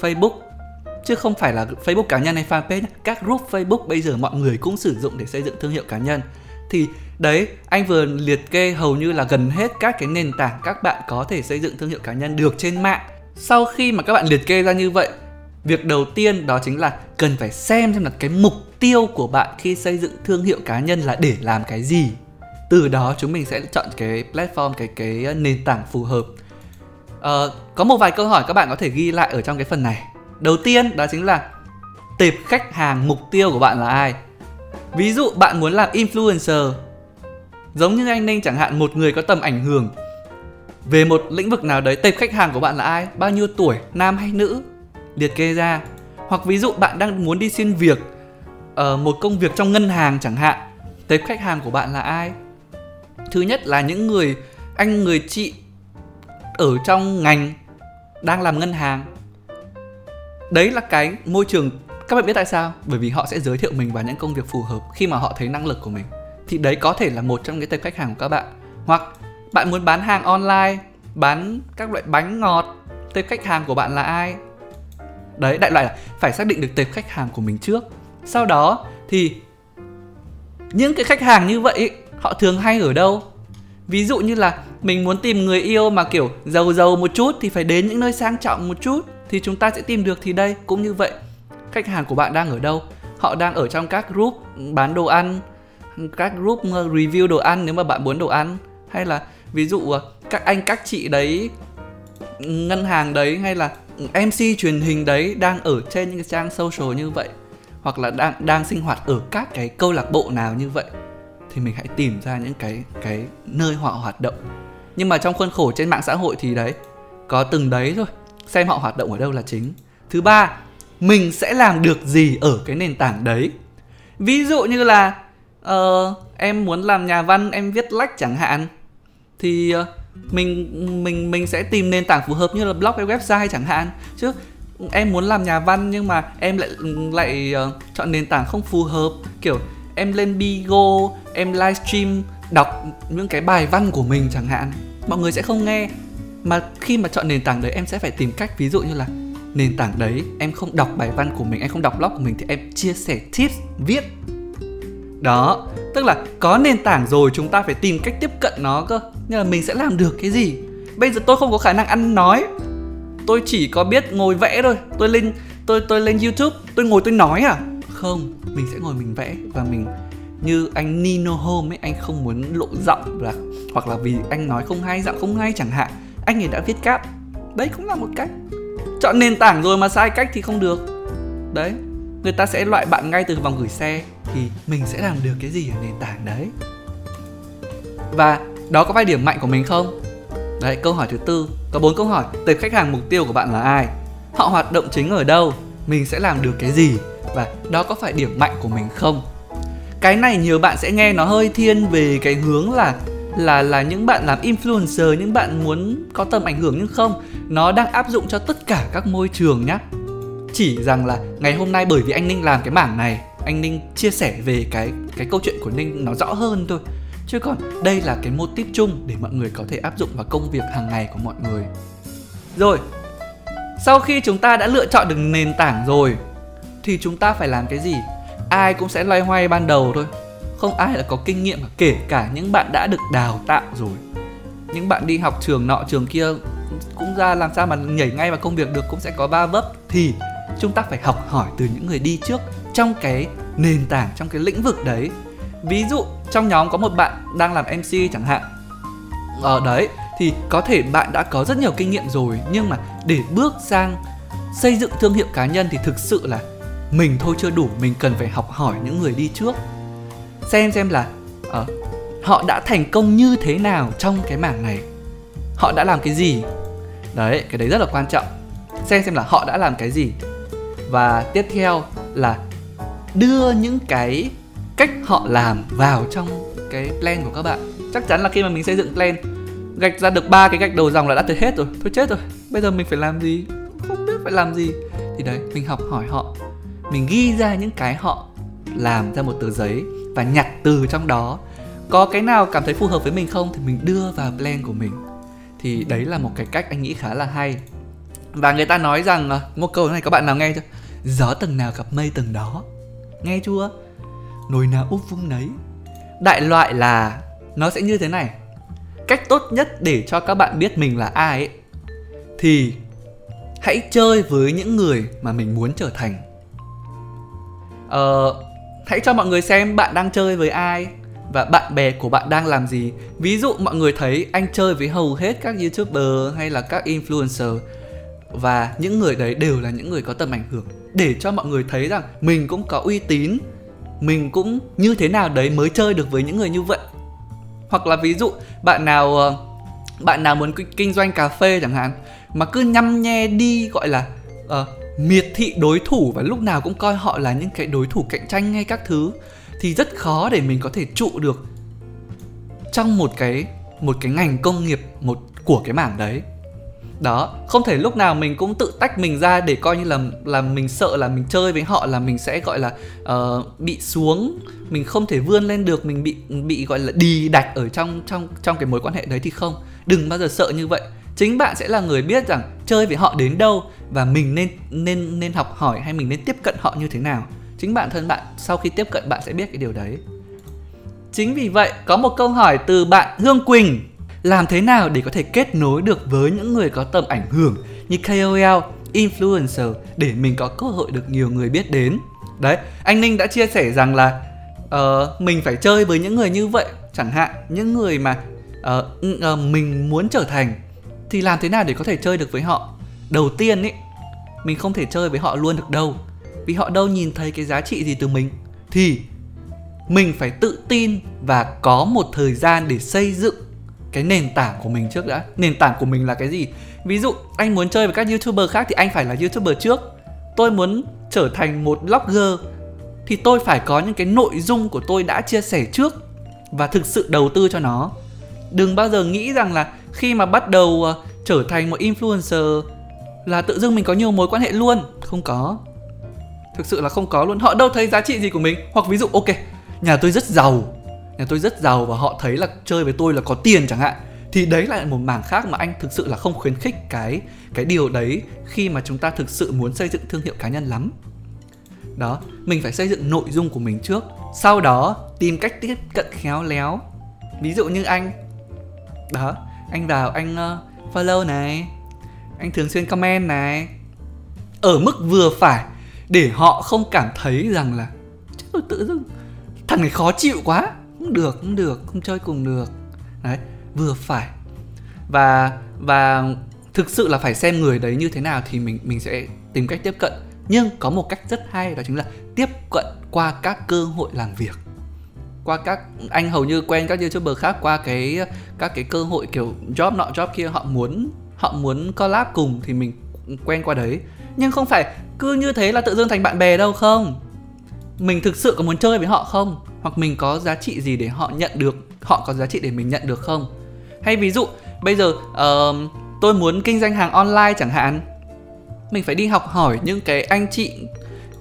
S1: facebook. Chứ không phải là facebook cá nhân hay fanpage các group facebook bây giờ mọi người cũng sử dụng để xây dựng thương hiệu cá nhân. Thì đấy, anh vừa liệt kê hầu như là gần hết các cái nền tảng các bạn có thể xây dựng thương hiệu cá nhân được trên mạng. Sau khi mà các bạn liệt kê ra như vậy, việc đầu tiên đó chính là cần phải xem xem là cái mục tiêu của bạn khi xây dựng thương hiệu cá nhân là để làm cái gì từ đó chúng mình sẽ chọn cái platform cái cái nền tảng phù hợp. Uh, có một vài câu hỏi các bạn có thể ghi lại ở trong cái phần này. Đầu tiên đó chính là tệp khách hàng mục tiêu của bạn là ai? Ví dụ bạn muốn làm influencer giống như anh ninh chẳng hạn một người có tầm ảnh hưởng. Về một lĩnh vực nào đấy tệp khách hàng của bạn là ai? Bao nhiêu tuổi nam hay nữ? Liệt kê ra. Hoặc ví dụ bạn đang muốn đi xin việc ở một công việc trong ngân hàng chẳng hạn tệp khách hàng của bạn là ai? Thứ nhất là những người, anh, người chị ở trong ngành đang làm ngân hàng. Đấy là cái môi trường, các bạn biết tại sao? Bởi vì họ sẽ giới thiệu mình vào những công việc phù hợp khi mà họ thấy năng lực của mình. Thì đấy có thể là một trong những tệp khách hàng của các bạn. Hoặc bạn muốn bán hàng online, bán các loại bánh ngọt, tệp khách hàng của bạn là ai? Đấy, đại loại là phải xác định được tệp khách hàng của mình trước. Sau đó thì những cái khách hàng như vậy họ thường hay ở đâu? Ví dụ như là mình muốn tìm người yêu mà kiểu giàu giàu một chút thì phải đến những nơi sang trọng một chút thì chúng ta sẽ tìm được thì đây, cũng như vậy. Khách hàng của bạn đang ở đâu? Họ đang ở trong các group bán đồ ăn, các group ờ, review đồ ăn nếu mà bạn muốn đồ ăn. Hay là ví dụ ờ, các anh, các chị đấy, ngân hàng đấy hay là MC truyền hình đấy đang ở trên những cái trang social như vậy hoặc là đang đang sinh hoạt ở các cái câu lạc bộ nào như vậy thì mình hãy tìm ra những cái cái nơi họ hoạt động. Nhưng mà trong khuôn khổ trên mạng xã hội thì đấy có từng đấy thôi xem họ hoạt động ở đâu là chính. Thứ ba mình sẽ làm được gì ở cái nền tảng đấy? Ví dụ như là uh, em muốn làm nhà văn em viết lách chẳng hạn thì uh, mình mình mình sẽ tìm nền tảng phù hợp như là blog hay website chẳng hạn. Chứ em muốn làm nhà văn nhưng mà em lại lại uh, chọn nền tảng không phù hợp kiểu em lên Bigo, em livestream, đọc những cái bài văn của mình chẳng hạn. Mọi người sẽ không nghe. Mà khi mà chọn nền tảng đấy, em sẽ phải tìm cách, ví dụ như là nền tảng đấy, em không đọc bài văn của mình, em không đọc blog của mình thì em chia sẻ tips, viết. Đó, tức là có nền tảng rồi, chúng ta phải tìm cách tiếp cận nó cơ. Nhưng là mình sẽ làm được cái gì? Bây giờ tôi không có khả năng ăn nói. Tôi chỉ có biết ngồi vẽ thôi. Tôi lên, tôi tôi lên youtube, tôi ngồi tôi nói à? Không? Mình sẽ ngồi mình vẽ và mình, như anh Nino Home ấy, anh không muốn lộ giọng là, hoặc là vì anh nói không hay, giọng không hay chẳng hạn. Anh ấy đã viết cáp. Đấy cũng là một cách. Chọn nền tảng rồi mà sai cách thì không được. Đấy, người ta sẽ loại bạn ngay từ vòng gửi xe thì mình sẽ làm được cái gì ở nền tảng đấy? Và đó có phải điểm mạnh của mình không? Đấy, câu hỏi thứ tư, có bốn câu hỏi. Tệp khách hàng mục tiêu của bạn là ai? Họ hoạt động chính ở đâu? Mình sẽ làm được cái gì? Và đó có phải điểm mạnh của mình không? Cái này nhiều bạn sẽ nghe nó hơi thiên về cái hướng là là là những bạn làm influencer, những bạn muốn có tầm ảnh hưởng nhưng không. Nó đang áp dụng cho tất cả các môi trường nhé chỉ rằng là ngày hôm nay bởi vì anh ninh làm cái mảng này, anh ninh chia sẻ về cái cái câu chuyện của ninh nó rõ hơn thôi. Chứ còn đây là cái mô típ chung để mọi người có thể áp dụng vào công việc hàng ngày của mọi người. Rồi, sau khi chúng ta đã lựa chọn được nền tảng rồi thì chúng ta phải làm cái gì? Ai cũng sẽ loay hoay ban đầu thôi. Không ai là có kinh nghiệm kể cả những bạn đã được đào tạo rồi. Những bạn đi học trường nọ, trường kia cũng ra làm sao mà nhảy ngay vào công việc được, cũng sẽ có ba vấp. Thì chúng ta phải học hỏi từ những người đi trước trong cái nền tảng, trong cái lĩnh vực đấy. Ví dụ, trong nhóm có một bạn đang làm mc chẳng hạn. Ở đấy, thì có thể bạn đã có rất nhiều kinh nghiệm rồi, nhưng mà để bước sang xây dựng thương hiệu cá nhân thì thực sự là mình thôi chưa đủ mình cần phải học hỏi những người đi trước. Xem xem là uh, họ đã thành công như thế nào trong cái mảng này. Họ đã làm cái gì? Đấy cái đấy rất là quan trọng. Xem xem là họ đã làm cái gì. Và tiếp theo là đưa những cái cách họ làm vào trong cái plan của các bạn. Chắc chắn là khi mà mình xây dựng plan gạch ra được ba cái gạch đầu dòng là đã tới hết rồi. Thôi chết rồi bây giờ mình phải làm gì? Không biết phải làm gì. Thì đấy mình học hỏi họ mình ghi ra những cái họ làm ra một tờ giấy và nhặt từ trong đó. Có cái nào cảm thấy phù hợp với mình không thì mình đưa vào plan của mình. Thì đấy là một cái cách anh nghĩ khá là hay. Và người ta nói rằng à, một câu này các bạn nào nghe chưa? Gió tầng nào gặp mây tầng đó. Nghe chưa? Nồi nào úp vung nấy. Đại loại là nó sẽ như thế này. Cách tốt nhất để cho các bạn biết mình là ai ấy, thì hãy chơi với những người mà mình muốn trở thành uh, hãy cho mọi người xem bạn đang chơi với ai và bạn bè của bạn đang làm gì. Ví dụ mọi người thấy anh chơi với hầu hết các youtuber hay là các influencer và những người đấy đều là những người có tầm ảnh hưởng. Để cho mọi người thấy rằng mình cũng có uy tín mình cũng như thế nào đấy mới chơi được với những người như vậy. Hoặc là ví dụ bạn nào ờ, bạn nào muốn kinh doanh cà phê chẳng hạn mà cứ nhăm nhe đi gọi là uh, miệt thị đối thủ và lúc nào cũng coi họ là những cái đối thủ cạnh tranh hay các thứ thì rất khó để mình có thể trụ được trong một cái một cái ngành công nghiệp một của cái mảng đấy. Đó không thể lúc nào mình cũng tự tách mình ra để coi như là là mình sợ là mình chơi với họ là mình sẽ gọi là uh, bị xuống. Mình không thể vươn lên được mình bị bị gọi là đì đạch ở trong trong trong cái mối quan hệ đấy thì không. Đừng bao giờ sợ như vậy chính bạn sẽ là người biết rằng chơi với họ đến đâu và mình nên nên nên học hỏi hay mình nên tiếp cận họ như thế nào. Chính bản thân bạn sau khi tiếp cận bạn sẽ biết cái điều đấy. Chính vì vậy có một câu hỏi từ bạn hương quỳnh. Làm thế nào để có thể kết nối được với những người có tầm ảnh hưởng như KOL, influencer để mình có cơ hội được nhiều người biết đến. Đấy, anh Ninh đã chia sẻ rằng là uh, mình phải chơi với những người như vậy, chẳng hạn những người mà uh, uh, mình muốn trở thành thì làm thế nào để có thể chơi được với họ? Đầu tiên ấy, mình không thể chơi với họ luôn được đâu, vì họ đâu nhìn thấy cái giá trị gì từ mình. Thì mình phải tự tin và có một thời gian để xây dựng cái nền tảng của mình trước đã. Nền tảng của mình là cái gì? Ví dụ anh muốn chơi với các youtuber khác thì anh phải là youtuber trước. Tôi muốn trở thành một blogger thì tôi phải có những cái nội dung của tôi đã chia sẻ trước và thực sự đầu tư cho nó. Đừng bao giờ nghĩ rằng là khi mà bắt đầu uh, trở thành một influencer là tự dưng mình có nhiều mối quan hệ luôn. Không có. Thực sự là không có luôn. Họ đâu thấy giá trị gì của mình. Hoặc ví dụ ok nhà tôi rất giàu. Nhà tôi rất giàu và họ thấy là chơi với tôi là có tiền chẳng hạn. Thì đấy là một mảng khác mà anh thực sự là không khuyến khích cái cái điều đấy khi mà chúng ta thực sự muốn xây dựng thương hiệu cá nhân lắm. Đó mình phải xây dựng nội dung của mình trước. Sau đó tìm cách tiếp cận khéo léo. Ví dụ như anh. Đó anh vào anh uh, follow này. Anh thường xuyên comment này. Ở mức vừa phải để họ không cảm thấy rằng là tự dưng thằng này khó chịu quá. Không được không được không chơi cùng được. Đấy vừa phải. Và và thực sự là phải xem người đấy như thế nào thì mình mình sẽ tìm cách tiếp cận. Nhưng có một cách rất hay đó chính là tiếp cận qua các cơ hội làm việc qua các anh hầu như quen các youtuber khác qua cái các cái cơ hội kiểu job nọ job kia họ muốn họ muốn collab cùng thì mình quen qua đấy. Nhưng không phải cứ như thế là tự dưng thành bạn bè đâu không. Mình thực sự có muốn chơi với họ không? Hoặc mình có giá trị gì để họ nhận được họ có giá trị để mình nhận được không? Hay ví dụ bây giờ uh, tôi muốn kinh doanh hàng online chẳng hạn. Mình phải đi học hỏi những cái anh chị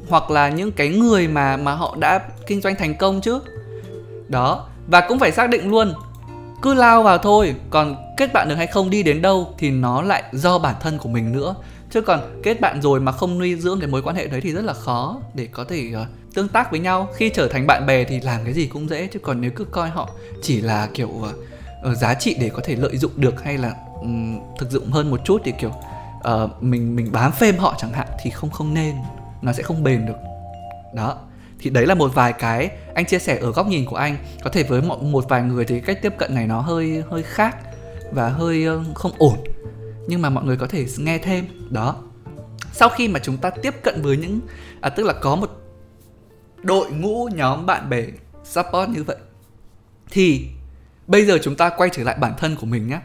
S1: hoặc là những cái người mà mà họ đã kinh doanh thành công chứ đó và cũng phải xác định luôn cứ lao vào thôi còn kết bạn được hay không đi đến đâu thì nó lại do bản thân của mình nữa. Chứ còn kết bạn rồi mà không nuôi dưỡng cái mối quan hệ đấy thì rất là khó để có thể uh, tương tác với nhau. Khi trở thành bạn bè thì làm cái gì cũng dễ chứ còn nếu cứ coi họ chỉ là kiểu uh, giá trị để có thể lợi dụng được hay là um, thực dụng hơn một chút thì kiểu uh, mình mình bám phêm họ chẳng hạn thì không không nên nó sẽ không bền được. Đó thì đấy là một vài cái anh chia sẻ ở góc nhìn của anh. Có thể với một, một vài người thì cách tiếp cận này nó hơi hơi khác và hơi ờ, không ổn. Nhưng mà mọi người có thể nghe thêm. Đó. Sau khi mà chúng ta tiếp cận với những à, tức là có một đội ngũ nhóm bạn bè support như vậy thì bây giờ chúng ta quay trở lại bản thân của mình nhé.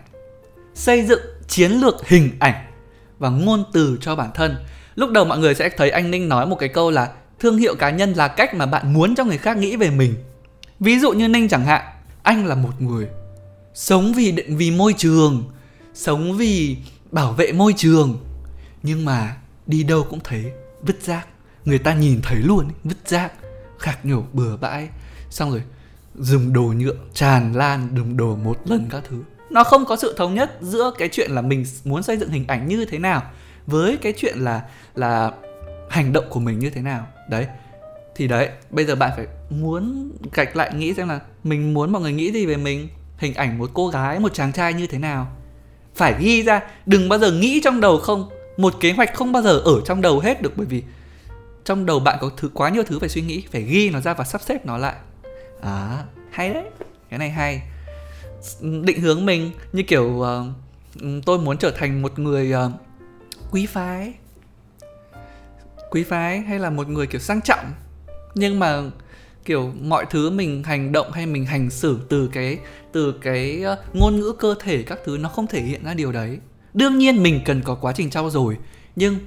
S1: Xây dựng chiến lược hình ảnh và ngôn từ cho bản thân. Lúc đầu mọi người sẽ thấy anh ninh nói một cái câu là thương hiệu cá nhân là cách mà bạn muốn cho người khác nghĩ về mình. Ví dụ như ninh chẳng hạn, anh là một người sống vì định vì môi trường, sống vì bảo vệ môi trường. Nhưng mà đi đâu cũng thấy vứt rác. Người ta nhìn thấy luôn vứt rác, khạc nhổ, bừa bãi. Xong rồi, dùng đồ nhựa tràn lan, dùng đồ một lần các thứ. Nó không có sự thống nhất giữa cái chuyện là mình muốn xây dựng hình ảnh như thế nào với cái chuyện là là hành động của mình như thế nào đấy thì đấy bây giờ bạn phải muốn gạch lại nghĩ xem là mình muốn mọi người nghĩ gì về mình hình ảnh một cô gái một chàng trai như thế nào. Phải ghi ra đừng bao giờ nghĩ trong đầu không một kế hoạch không bao giờ ở trong đầu hết được bởi vì trong đầu bạn có thứ quá nhiều thứ phải suy nghĩ phải ghi nó ra và sắp xếp nó lại. À hay đấy cái này hay. Định hướng mình như kiểu uh, tôi muốn trở thành một người uh, quý phái quý phái hay là một người kiểu sang trọng. Nhưng mà, kiểu, mọi thứ mình hành động hay mình hành xử từ cái từ cái ờ, ngôn ngữ cơ thể các thứ nó không thể hiện ra điều đấy. Đương nhiên mình cần có quá trình trau dồi, nhưng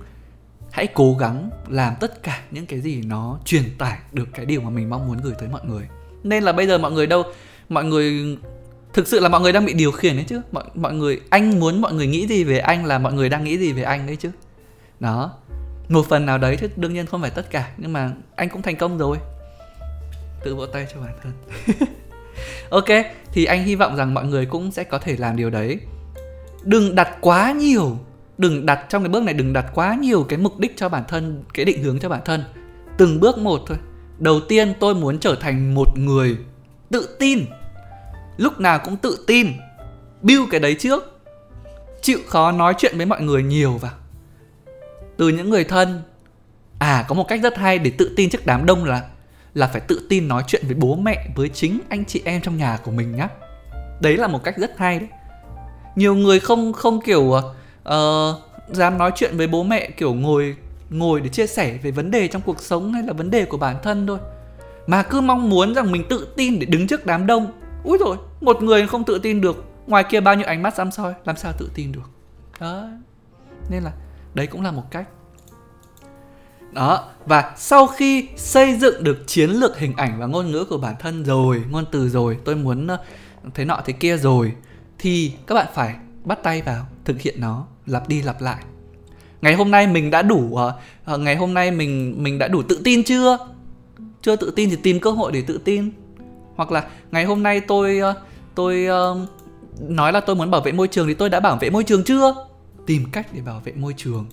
S1: hãy cố gắng làm tất cả những cái gì nó truyền tải được cái điều mà mình mong muốn gửi tới mọi người. Nên là bây giờ mọi người đâu, mọi người, thực sự là mọi người đang bị điều khiển đấy chứ. Mọi mọi người, anh muốn mọi người nghĩ gì về anh là mọi người đang nghĩ gì về anh đấy chứ. Đó một phần nào đấy thì đương nhiên không phải tất cả, nhưng mà anh cũng thành công rồi. Tự vỗ tay cho bản thân. Ok, thì anh hy vọng rằng mọi người cũng sẽ có thể làm điều đấy. Đừng đặt quá nhiều, đừng đặt, trong cái bước này đừng đặt quá nhiều cái mục đích cho bản thân, cái định hướng cho bản thân. Từng bước một thôi. Đầu tiên tôi muốn trở thành một người tự tin. Lúc nào cũng tự tin. Build cái đấy trước. Chịu khó nói chuyện với mọi người nhiều vào từ những người thân. À có một cách rất hay để tự tin trước đám đông là là phải tự tin nói chuyện với bố mẹ với chính anh chị em trong nhà của mình nhá. Đấy là một cách rất hay đấy. Nhiều người không không kiểu uh, dám nói chuyện với bố mẹ kiểu ngồi ngồi để chia sẻ về vấn đề trong cuộc sống hay là vấn đề của bản thân thôi. Mà cứ mong muốn rằng mình tự tin để đứng trước đám đông. Úi rồi một người không tự tin được ngoài kia bao nhiêu ánh mắt dám soi làm sao tự tin được? Đó nên là đấy cũng là một cách. Đó và sau khi xây dựng được chiến lược hình ảnh và ngôn ngữ của bản thân rồi ngôn từ rồi tôi muốn ờ, thế nọ thế kia rồi thì các bạn phải bắt tay vào thực hiện nó lặp đi lặp lại. Ngày hôm nay mình đã đủ uh, ngày hôm nay mình mình đã đủ tự tin chưa? Chưa tự tin thì tìm cơ hội để tự tin. Hoặc là ngày hôm nay tôi uh, tôi uh, nói là tôi muốn bảo vệ môi trường thì tôi đã bảo vệ môi trường chưa? Tìm cách để bảo vệ môi trường,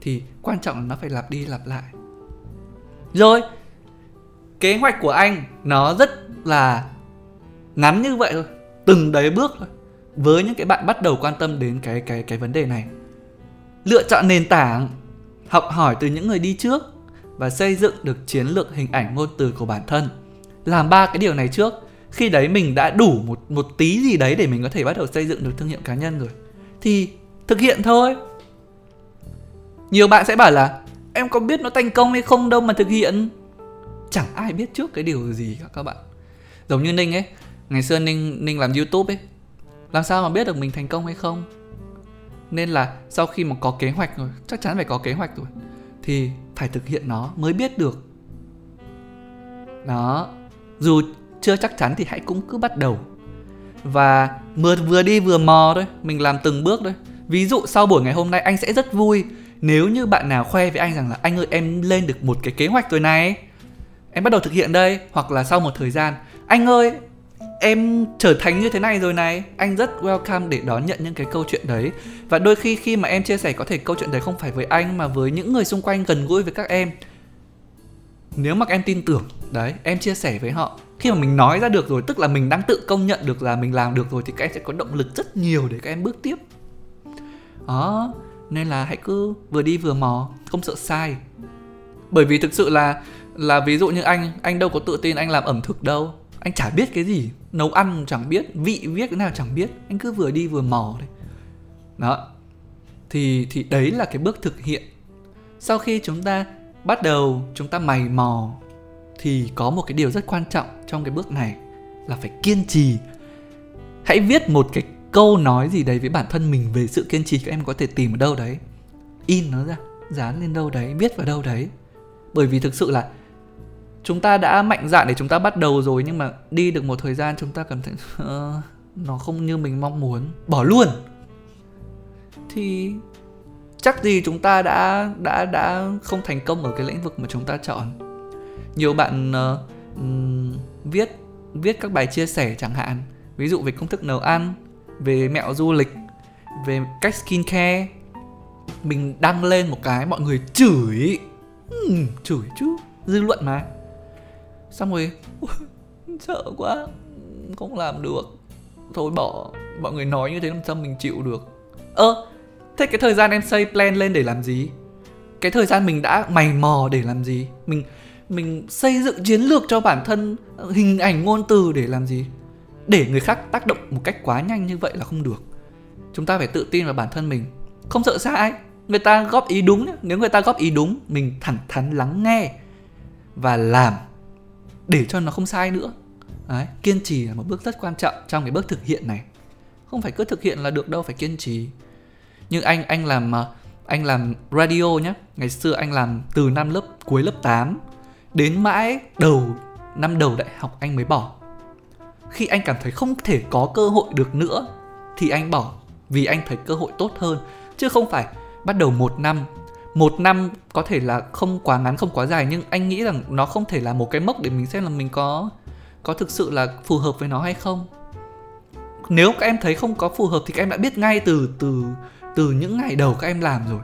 S1: thì quan trọng là nó phải lặp đi lặp lại. Rồi, kế hoạch của anh nó rất là ngắn như vậy thôi, từng đấy bước thôi, với những cái bạn bắt đầu quan tâm đến cái cái cái vấn đề này. Lựa chọn nền tảng, học hỏi từ những người đi trước và xây dựng được chiến lược hình ảnh ngôn từ của bản thân. Làm ba cái điều này trước, khi đấy mình đã đủ một một tí gì đấy để mình có thể bắt đầu xây dựng được thương hiệu cá nhân rồi, thì thực hiện thôi. Nhiều bạn sẽ bảo là, em có biết nó thành công hay không đâu mà thực hiện? Chẳng ai biết trước cái điều gì cả các bạn. Giống như ninh ấy, ngày xưa ninh ninh làm youtube ấy, làm sao mà biết được mình thành công hay không? Nên là sau khi mà có kế hoạch rồi, chắc chắn phải có kế hoạch rồi, thì phải thực hiện nó mới biết được. Đó, dù chưa chắc chắn thì hãy cũng cứ bắt đầu. Và vừa vừa đi vừa mò thôi, mình làm từng bước thôi ví dụ sau buổi ngày hôm nay anh sẽ rất vui. Nếu như bạn nào khoe với anh rằng là anh ơi, em lên được một cái kế hoạch rồi này. Em bắt đầu thực hiện đây. Hoặc là sau một thời gian, anh ơi, em trở thành như thế này rồi này. Anh rất welcome để đón nhận những cái câu chuyện đấy. Và đôi khi khi mà em chia sẻ có thể câu chuyện đấy không phải với anh, mà với những người xung quanh gần gũi với các em. Nếu mà em tin tưởng, đấy, em chia sẻ với họ. Khi mà mình nói ra được rồi, tức là mình đang tự công nhận được là mình làm được rồi, thì các em sẽ có động lực rất nhiều để các em bước tiếp đó nên là hãy cứ vừa đi vừa mò, không sợ sai. Bởi vì thực sự là là ví dụ như anh anh đâu có tự tin anh làm ẩm thực đâu. Anh chả biết cái gì, nấu ăn chẳng biết, vị viết cái nào chẳng biết, anh cứ vừa đi vừa mò thôi. Đó. Thì thì đấy là cái bước thực hiện. Sau khi chúng ta bắt đầu, chúng ta mày mò, thì có một cái điều rất quan trọng trong cái bước này là phải kiên trì. Hãy viết một cái câu nói gì đấy với bản thân mình về sự kiên trì các em có thể tìm ở đâu đấy? In nó ra dán lên đâu đấy viết vào đâu đấy. Bởi vì thực sự là chúng ta đã mạnh dạn để chúng ta bắt đầu rồi nhưng mà đi được một thời gian chúng ta cảm thấy uh, nó không như mình mong muốn bỏ luôn. Thì chắc gì chúng ta đã đã đã không thành công ở cái lĩnh vực mà chúng ta chọn. Nhiều bạn uh, um, viết viết các bài chia sẻ chẳng hạn ví dụ về công thức nấu ăn về mẹo du lịch về cách skincare mình đăng lên một cái mọi người chửi. Ừ, chửi chứ dư luận mà. Xong rồi sợ quá không làm được. Thôi bỏ mọi người nói như thế làm sao mình chịu được. Ơ thế cái thời gian em xây plan lên để làm gì? Cái thời gian mình đã mày mò để làm gì? Mình mình xây dựng chiến lược cho bản thân hình ảnh ngôn từ để làm gì? Để người khác tác động một cách quá nhanh như vậy là không được. Chúng ta phải tự tin vào bản thân mình. Không sợ sai. Người ta góp ý đúng nếu người ta góp ý đúng mình thẳng thắn lắng nghe và làm để cho nó không sai nữa. Đấy, kiên trì là một bước rất quan trọng trong cái bước thực hiện này. Không phải cứ thực hiện là được đâu phải kiên trì. Như anh anh làm à, anh làm radio nhé ngày xưa anh làm từ năm lớp cuối lớp 8 đến mãi đầu năm đầu đại học anh mới bỏ khi anh cảm thấy không thể có cơ hội được nữa, thì anh bỏ vì anh thấy cơ hội tốt hơn, chứ không phải bắt đầu một năm. Một năm có thể là không quá ngắn, không quá dài, nhưng anh nghĩ rằng nó không thể là một cái mốc để mình xem là mình có có thực sự là phù hợp với nó hay không. Nếu các em thấy không có phù hợp thì các em đã biết ngay từ từ từ những ngày đầu các em làm rồi.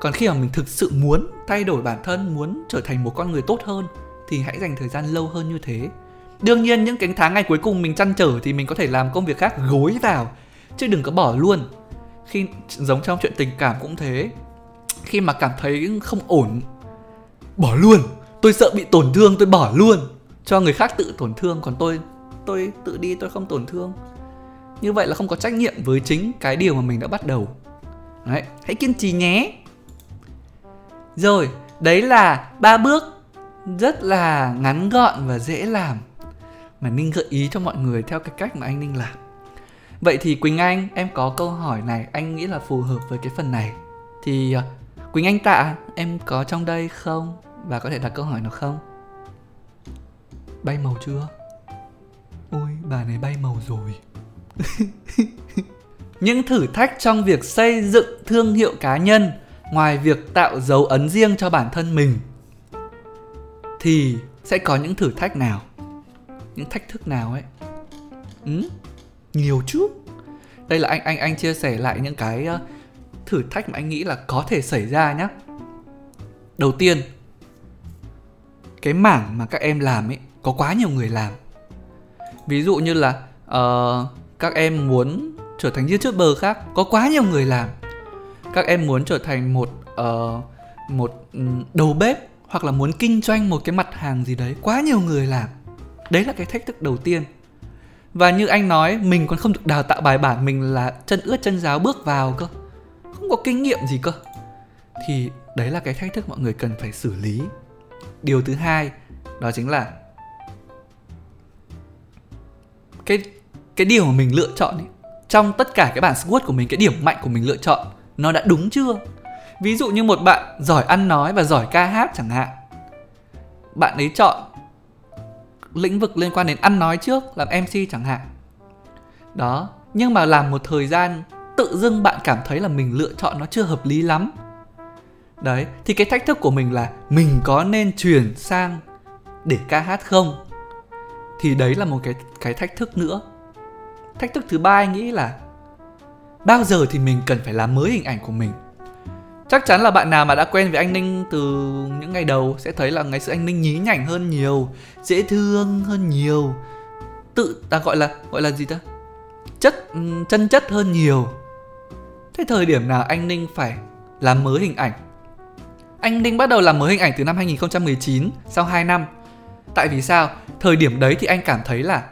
S1: Còn khi mà mình thực sự muốn thay đổi bản thân, muốn trở thành một con người tốt hơn, thì hãy dành thời gian lâu hơn như thế đương nhiên, những cái tháng ngày cuối cùng mình chăn trở thì mình có thể làm công việc khác, gối vào, chứ đừng có bỏ luôn. Khi giống trong chuyện tình cảm cũng thế. Khi mà cảm thấy không ổn, bỏ luôn. Tôi sợ bị tổn thương, tôi bỏ luôn. Cho người khác tự tổn thương, còn tôi tôi tự đi, tôi không tổn thương. Như vậy là không có trách nhiệm với chính cái điều mà mình đã bắt đầu. Đấy, hãy kiên trì nhé. Rồi, đấy là ba bước rất là ngắn gọn và dễ làm mà ninh gợi ý cho mọi người theo cái cách mà anh ninh làm vậy thì quỳnh anh em có câu hỏi này anh nghĩ là phù hợp với cái phần này thì ờ, Quỳnh Anh Tạ, em có trong đây không? Và có thể đặt câu hỏi nào không? Bay màu chưa? Ôi, bà này bay màu rồi. Những thử thách trong việc xây dựng thương hiệu cá nhân ngoài việc tạo dấu ấn riêng cho bản thân mình thì sẽ có những thử thách nào? Những thách thức nào ấy? Ừ? Nhiều chứ. Đây là anh anh anh chia sẻ lại những cái ờ, thử thách mà anh nghĩ là có thể xảy ra nhé đầu tiên cái mảng mà các em làm ấy có quá nhiều người làm ví dụ như là uh, các em muốn trở thành youtuber khác có quá nhiều người làm các em muốn trở thành một uh, một ừ, đầu bếp hoặc là muốn kinh doanh một cái mặt hàng gì đấy quá nhiều người làm đấy là cái thách thức đầu tiên. Và như anh nói mình còn không được đào tạo bài bản mình là chân ướt chân giáo bước vào cơ. Không có kinh nghiệm gì cơ. Thì đấy là cái thách thức mọi người cần phải xử lý. Điều thứ hai đó chính là cái cái điều mà mình lựa chọn ấy, trong tất cả cái bản SWOT của mình cái điểm mạnh của mình lựa chọn nó đã đúng chưa? Ví dụ như một bạn giỏi ăn nói và giỏi ca hát chẳng hạn. Bạn ấy chọn lĩnh vực liên quan đến ăn nói trước, làm mc chẳng hạn. Đó, nhưng mà làm một thời gian, tự dưng bạn cảm thấy là mình lựa chọn nó chưa hợp lý lắm. Đấy, thì cái thách thức của mình là mình có nên chuyển sang để ca hát không? Thì đấy là một cái cái thách thức nữa. Thách thức thứ ba anh nghĩ là bao giờ thì mình cần phải làm mới hình ảnh của mình? Chắc chắn là bạn nào mà đã quen với anh ninh từ những ngày đầu sẽ thấy là ngày xưa anh ninh nhí nhảnh hơn nhiều, dễ thương hơn nhiều. Tự ta gọi là gọi là gì ta? Chất ừ, chân chất hơn nhiều. Thế thời điểm nào anh ninh phải làm mới hình ảnh? Anh ninh bắt đầu làm mới hình ảnh từ năm 2019 sau 2 năm. Tại vì sao? Thời điểm đấy thì anh cảm thấy là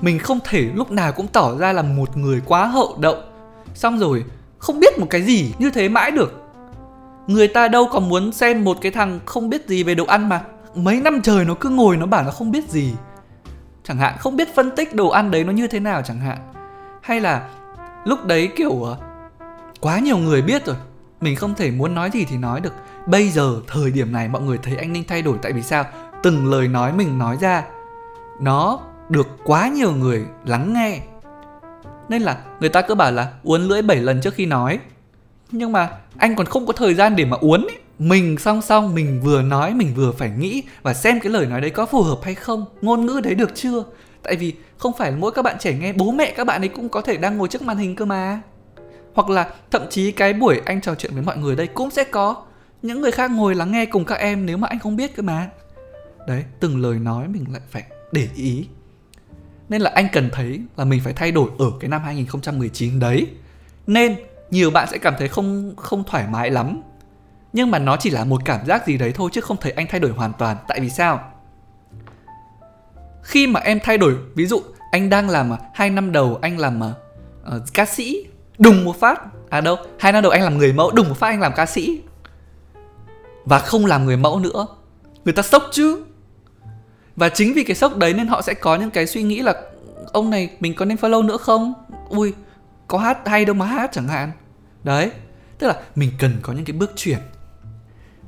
S1: mình không thể lúc nào cũng tỏ ra là một người quá hậu đậu. Xong rồi, không biết một cái gì như thế mãi được người ta đâu còn muốn xem một cái thằng không biết gì về đồ ăn mà. Mấy năm trời nó cứ ngồi nó bảo là không biết gì. Chẳng hạn, không biết phân tích đồ ăn đấy nó như thế nào chẳng hạn. Hay là lúc đấy kiểu ờ, quá nhiều người biết rồi. Mình không thể muốn nói gì thì nói được. Bây giờ, thời điểm này mọi người thấy anh ninh thay đổi tại vì sao? Từng lời nói mình nói ra, nó được quá nhiều người lắng nghe. Nên là người ta cứ bảo là uốn lưỡi 7 lần trước khi nói nhưng mà anh còn không có thời gian để mà uốn ấy. mình song song, mình vừa nói, mình vừa phải nghĩ và xem cái lời nói đấy có phù hợp hay không, ngôn ngữ đấy được chưa? Tại vì không phải mỗi các bạn trẻ nghe, bố mẹ các bạn ấy cũng có thể đang ngồi trước màn hình cơ mà. Hoặc là thậm chí cái buổi anh trò chuyện với mọi người đây cũng sẽ có. Những người khác ngồi lắng nghe cùng các em nếu mà anh không biết cơ mà. Đấy, từng lời nói mình lại phải để ý. Nên là anh cần thấy là mình phải thay đổi ở cái năm 2019 đấy. Nên nhiều bạn sẽ cảm thấy không không thoải mái lắm. Nhưng mà nó chỉ là một cảm giác gì đấy thôi chứ không thấy anh thay đổi hoàn toàn. Tại vì sao? Khi mà em thay đổi ví dụ anh đang làm à, hai năm đầu anh làm uh, ca sĩ đùng một phát à đâu hai năm đầu anh làm người mẫu đùng một phát anh làm ca sĩ. Và không làm người mẫu nữa. Người ta sốc chứ. Và chính vì cái sốc đấy nên họ sẽ có những cái suy nghĩ là ông này mình có nên follow nữa không? Ui có hát hay đâu mà hát chẳng hạn đấy, tức là mình cần có những cái bước chuyển.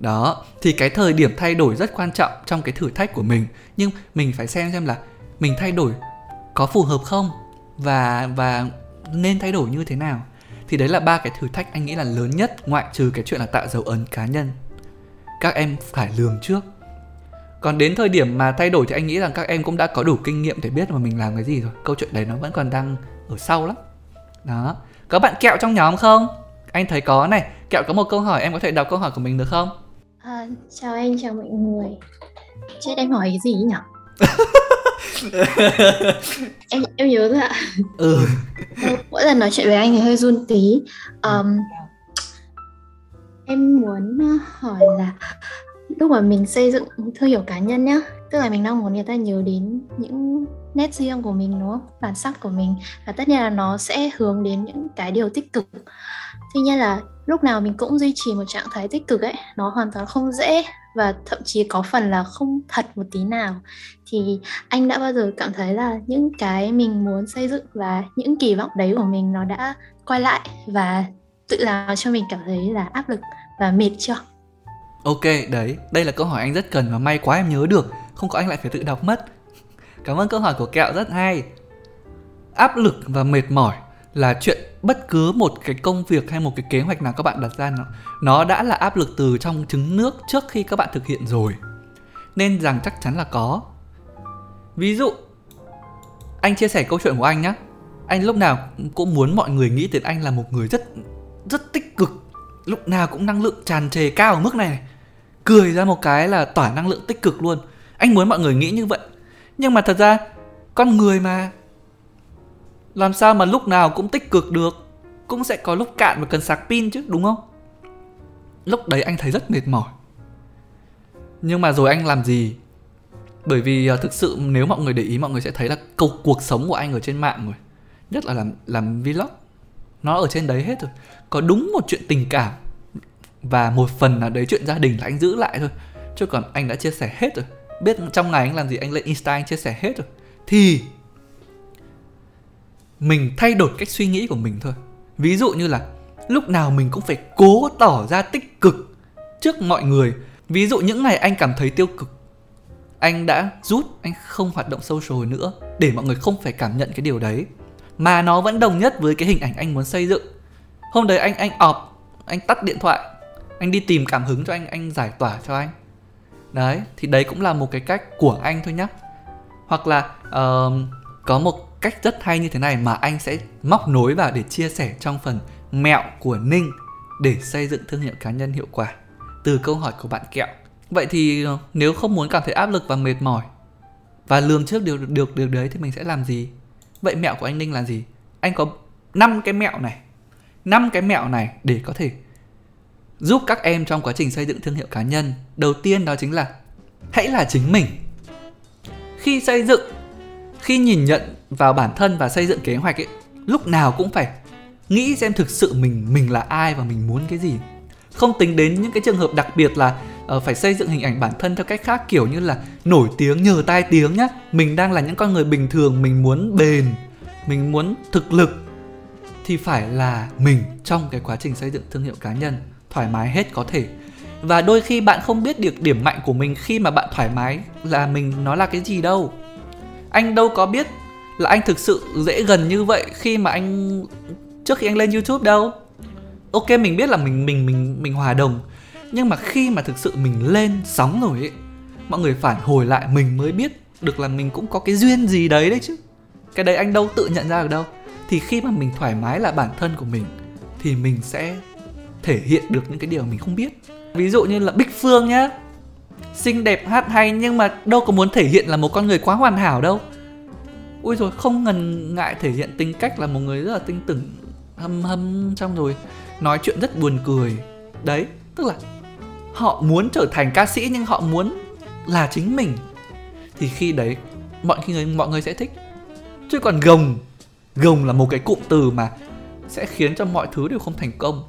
S1: Đó, thì cái thời điểm thay đổi rất quan trọng trong cái thử thách của mình. Nhưng mình phải xem xem là mình thay đổi có phù hợp không và và nên thay đổi như thế nào. Thì đấy là ba cái thử thách anh nghĩ là lớn nhất, ngoại trừ cái chuyện là tạo dấu ấn cá nhân. Các em phải lường trước. Còn đến thời điểm mà thay đổi thì anh nghĩ rằng các em cũng đã có đủ kinh nghiệm để biết mà mình làm cái gì rồi. Câu chuyện đấy nó vẫn còn đang ở sau lắm. Đó. Có bạn kẹo trong nhóm không? Anh thấy có này kẹo có một câu hỏi em có thể đọc câu hỏi của mình được không?
S4: À, chào anh chào mọi người. Chết em hỏi cái gì nhỉ? Em em nhớ rồi ạ. Ừ. mỗi lần nói chuyện với anh thì hơi run tí. Um, em muốn hỏi là lúc mà mình xây dựng thương hiệu cá nhân nhá tức là mình đang muốn người ta nhớ đến những nét riêng của mình, đúng không? Bản sắc của mình. Và tất nhiên là nó sẽ hướng đến những cái điều tích cực. Tuy nhiên là lúc nào mình cũng duy trì một trạng thái tích cực ấy, nó hoàn toàn không dễ và thậm chí có phần là không thật một tí nào. Thì anh đã bao giờ cảm thấy là những cái mình muốn xây dựng và những kỳ vọng đấy của mình nó đã quay lại và tự làm cho mình cảm thấy là áp lực và mệt chưa?
S1: Ok, đấy. Đây là câu hỏi anh rất cần và may quá em nhớ được. Không có anh lại phải tự đọc mất cảm ơn câu hỏi của kẹo rất hay. Áp lực và mệt mỏi là chuyện bất cứ một cái công việc hay một cái kế hoạch nào các bạn đặt ra nó nó đã là áp lực từ trong trứng nước trước khi các bạn thực hiện rồi. Nên rằng chắc chắn là có. Ví dụ anh chia sẻ câu chuyện của anh nhé anh lúc nào cũng muốn mọi người nghĩ đến anh là một người rất rất tích cực. Lúc nào cũng năng lượng tràn trề cao ở mức này, này. Cười ra một cái là tỏa năng lượng tích cực luôn. Anh muốn mọi người nghĩ như vậy nhưng mà thật ra, con người mà. Làm sao mà lúc nào cũng tích cực được? Cũng sẽ có lúc cạn và cần sạc pin chứ, đúng không? Lúc đấy anh thấy rất mệt mỏi. Nhưng mà rồi anh làm gì? Bởi vì à, thực sự nếu mọi người để ý, mọi người sẽ thấy là câu cuộc sống của anh ở trên mạng rồi. Nhất là làm làm vlog. Nó ở trên đấy hết rồi. Có đúng một chuyện tình cảm và một phần là đấy chuyện gia đình là anh giữ lại thôi. Chứ còn anh đã chia sẻ hết rồi biết trong ngày anh làm gì, anh lên insta anh chia sẻ hết rồi. Thì mình thay đổi cách suy nghĩ của mình thôi. Ví dụ như là lúc nào mình cũng phải cố tỏ ra tích cực trước mọi người. Ví dụ những ngày anh cảm thấy tiêu cực, anh đã rút, anh không hoạt động social nữa để mọi người không phải cảm nhận cái điều đấy. Mà nó vẫn đồng nhất với cái hình ảnh anh muốn xây dựng. Hôm đấy anh anh ọp, anh tắt điện thoại, anh đi tìm cảm hứng cho anh anh giải tỏa cho anh đấy thì đấy cũng là một cái cách của anh thôi nhá. Hoặc là uh, có một cách rất hay như thế này mà anh sẽ móc nối vào để chia sẻ trong phần mẹo của ninh để xây dựng thương hiệu cá nhân hiệu quả từ câu hỏi của bạn kẹo. Vậy thì ờ, nếu không muốn cảm thấy áp lực và mệt mỏi và lường trước điều được điều đấy thì mình sẽ làm gì? Vậy mẹo của anh ninh là gì? Anh có 5 cái mẹo này 5 cái mẹo này để có thể giúp các em trong quá trình xây dựng thương hiệu cá nhân đầu tiên đó chính là hãy là chính mình. Khi xây dựng khi nhìn nhận vào bản thân và xây dựng kế hoạch ấy lúc nào cũng phải nghĩ xem thực sự mình mình là ai và mình muốn cái gì. Không tính đến những cái trường hợp đặc biệt là uh, phải xây dựng hình ảnh bản thân theo cách khác kiểu như là nổi tiếng nhờ tai tiếng nhá. Mình đang là những con người bình thường mình muốn bền mình muốn thực lực thì phải là mình trong cái quá trình xây dựng thương hiệu cá nhân thoải mái hết có thể và đôi khi bạn không biết được điểm mạnh của mình khi mà bạn thoải mái là mình nó là cái gì đâu. Anh đâu có biết là anh thực sự dễ gần như vậy khi mà anh, trước khi anh lên youtube đâu. Ok, mình biết là mình mình mình mình hòa đồng, nhưng mà khi mà thực sự mình lên sóng rồi ấy, mọi người phản hồi lại mình mới biết được là mình cũng có cái duyên gì đấy đấy chứ. Cái đấy anh đâu tự nhận ra được đâu. Thì khi mà mình thoải mái là bản thân của mình, thì mình sẽ thể hiện được những cái điều mình không biết ví dụ như là bích phương nhá. Xinh đẹp, hát hay, nhưng mà đâu có muốn thể hiện là một con người quá hoàn hảo đâu. Ui rồi không ngần ngại thể hiện tính cách là một người rất là tinh tửng, hâm hâm xong rồi. Nói chuyện rất buồn cười. Đấy, tức là họ muốn trở thành ca sĩ nhưng họ muốn là chính mình. Thì khi đấy, mọi người mọi người sẽ thích. Chứ còn gồng gồng là một cái cụm từ mà sẽ khiến cho mọi thứ đều không thành công.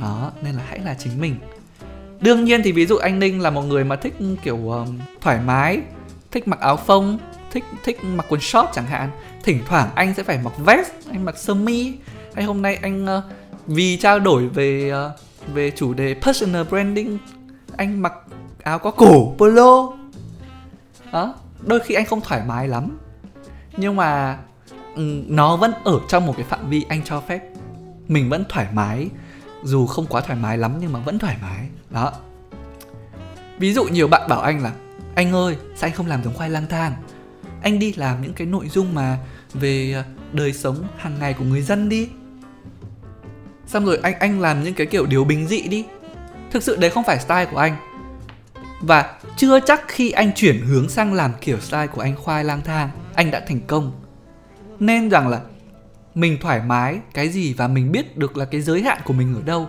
S1: Đó, nên là hãy là chính mình đương nhiên thì ví dụ anh ninh là một người mà thích kiểu um, thoải mái thích mặc áo phông thích thích mặc quần short chẳng hạn thỉnh thoảng anh sẽ phải mặc vest anh mặc sơ mi. Hay hôm nay anh uh, vì trao đổi về uh, về chủ đề personal branding anh mặc áo có cổ polo. Đó đôi khi anh không thoải mái lắm. Nhưng mà um, nó vẫn ở trong một cái phạm vi anh cho phép. Mình vẫn thoải mái dù không quá thoải mái lắm nhưng mà vẫn thoải mái đó. Ví dụ nhiều bạn bảo anh là, anh ơi, sao anh không làm giống khoai lang thang? Anh đi làm những cái nội dung mà về ờ, đời sống hàng ngày của người dân đi. Xong rồi anh anh làm những cái kiểu điều bình dị đi. Thực sự đấy không phải style của anh. Và chưa chắc khi anh chuyển hướng sang làm kiểu style của anh khoai lang thang, anh đã thành công. Nên rằng là mình thoải mái cái gì và mình biết được là cái giới hạn của mình ở đâu.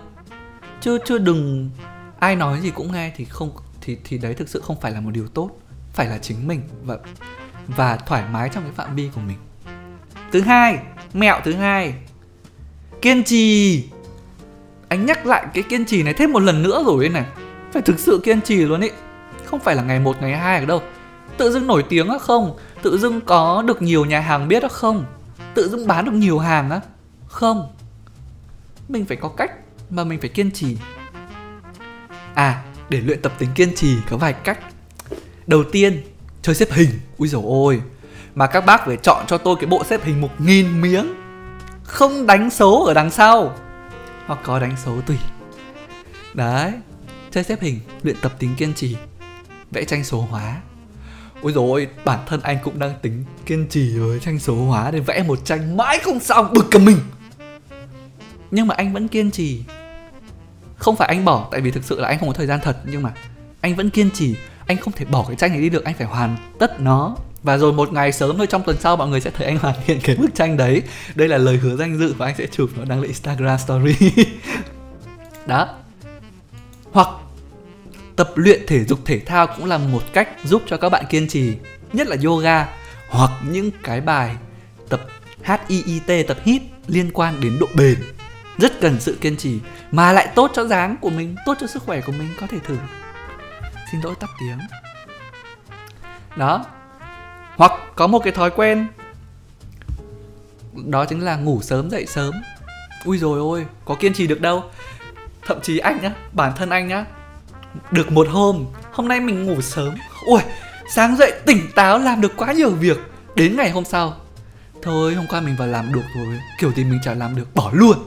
S1: Chưa chưa đừng ai nói gì cũng nghe thì không, thì thì đấy thực sự không phải là một điều tốt, phải là chính mình và và thoải mái trong cái phạm vi của mình. Thứ hai, mẹo thứ hai, kiên trì. Anh nhắc lại cái kiên trì này thêm một lần nữa rồi này. Phải thực sự kiên trì luôn ý. Không phải là ngày một, ngày hai được đâu. Tự dưng nổi tiếng á không? Tự dưng có được nhiều nhà hàng biết á không? Tự dưng bán được nhiều hàng á? Không. Mình phải có cách mà mình phải kiên trì à để luyện tập tính kiên trì có vài cách. Đầu tiên, chơi xếp hình. Ui dồi ôi, mà các bác phải chọn cho tôi cái bộ xếp hình một nghìn miếng. Không đánh số ở đằng sau. Hoặc có đánh số tùy. Đấy, chơi xếp hình, luyện tập tính kiên trì, vẽ tranh số hóa. Ôi, bản thân anh cũng đang tính kiên trì với tranh số hóa để vẽ một tranh mãi không xong bực cả mình. Nhưng mà anh vẫn kiên trì không phải anh bỏ, tại vì thực sự là anh không có thời gian thật, nhưng mà anh vẫn kiên trì. Anh không thể bỏ cái tranh này đi được, anh phải hoàn tất nó. Và rồi một ngày sớm thôi, trong tuần sau mọi người sẽ thấy anh hoàn thiện cái bức tranh đấy. Đây là lời hứa danh dự và anh sẽ chụp nó đăng lên instagram story. Đó. Hoặc tập luyện thể dục thể thao cũng là một cách giúp cho các bạn kiên trì, nhất là yoga hoặc những cái bài tập HIIT tập hít liên quan đến độ bền rất cần sự kiên trì mà lại tốt cho dáng của mình, tốt cho sức khỏe của mình, có thể thử. Xin lỗi tắt tiếng. Đó. Hoặc có một cái thói quen, đó chính là ngủ sớm dậy sớm. Ui rồi ôi, có kiên trì được đâu. Thậm chí anh á bản thân anh á được một hôm hôm nay mình ngủ sớm. Ui, sáng dậy tỉnh táo làm được quá nhiều việc. Đến ngày hôm sau, thôi hôm qua mình vào làm được rồi, kiểu gì mình chả làm được, bỏ luôn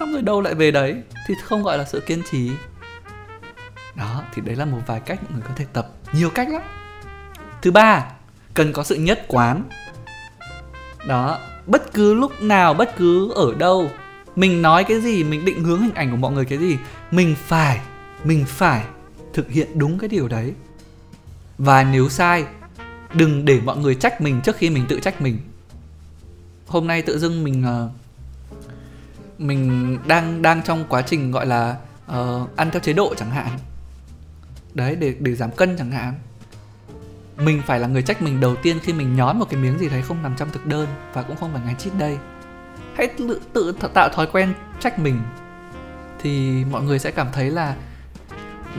S1: xong rồi đâu lại về đấy thì không gọi là sự kiên trì. Đó thì đấy là một vài cách mọi người có thể tập. Nhiều cách lắm. Thứ ba cần có sự nhất quán. Đó bất cứ lúc nào bất cứ ở đâu mình nói cái gì mình định hướng hình ảnh của mọi người cái gì mình phải mình phải thực hiện đúng cái điều đấy. Và nếu sai đừng để mọi người trách mình trước khi mình tự trách mình. Hôm nay tự dưng mình uh, mình đang đang trong quá trình gọi là uh, ăn theo chế độ chẳng hạn. Đấy để để giảm cân chẳng hạn. Mình phải là người trách mình đầu tiên khi mình nhón một cái miếng gì đấy không nằm trong thực đơn và cũng không phải ngày cheat day. Hãy tự, tự tạo thói quen trách mình. Thì mọi người sẽ cảm thấy là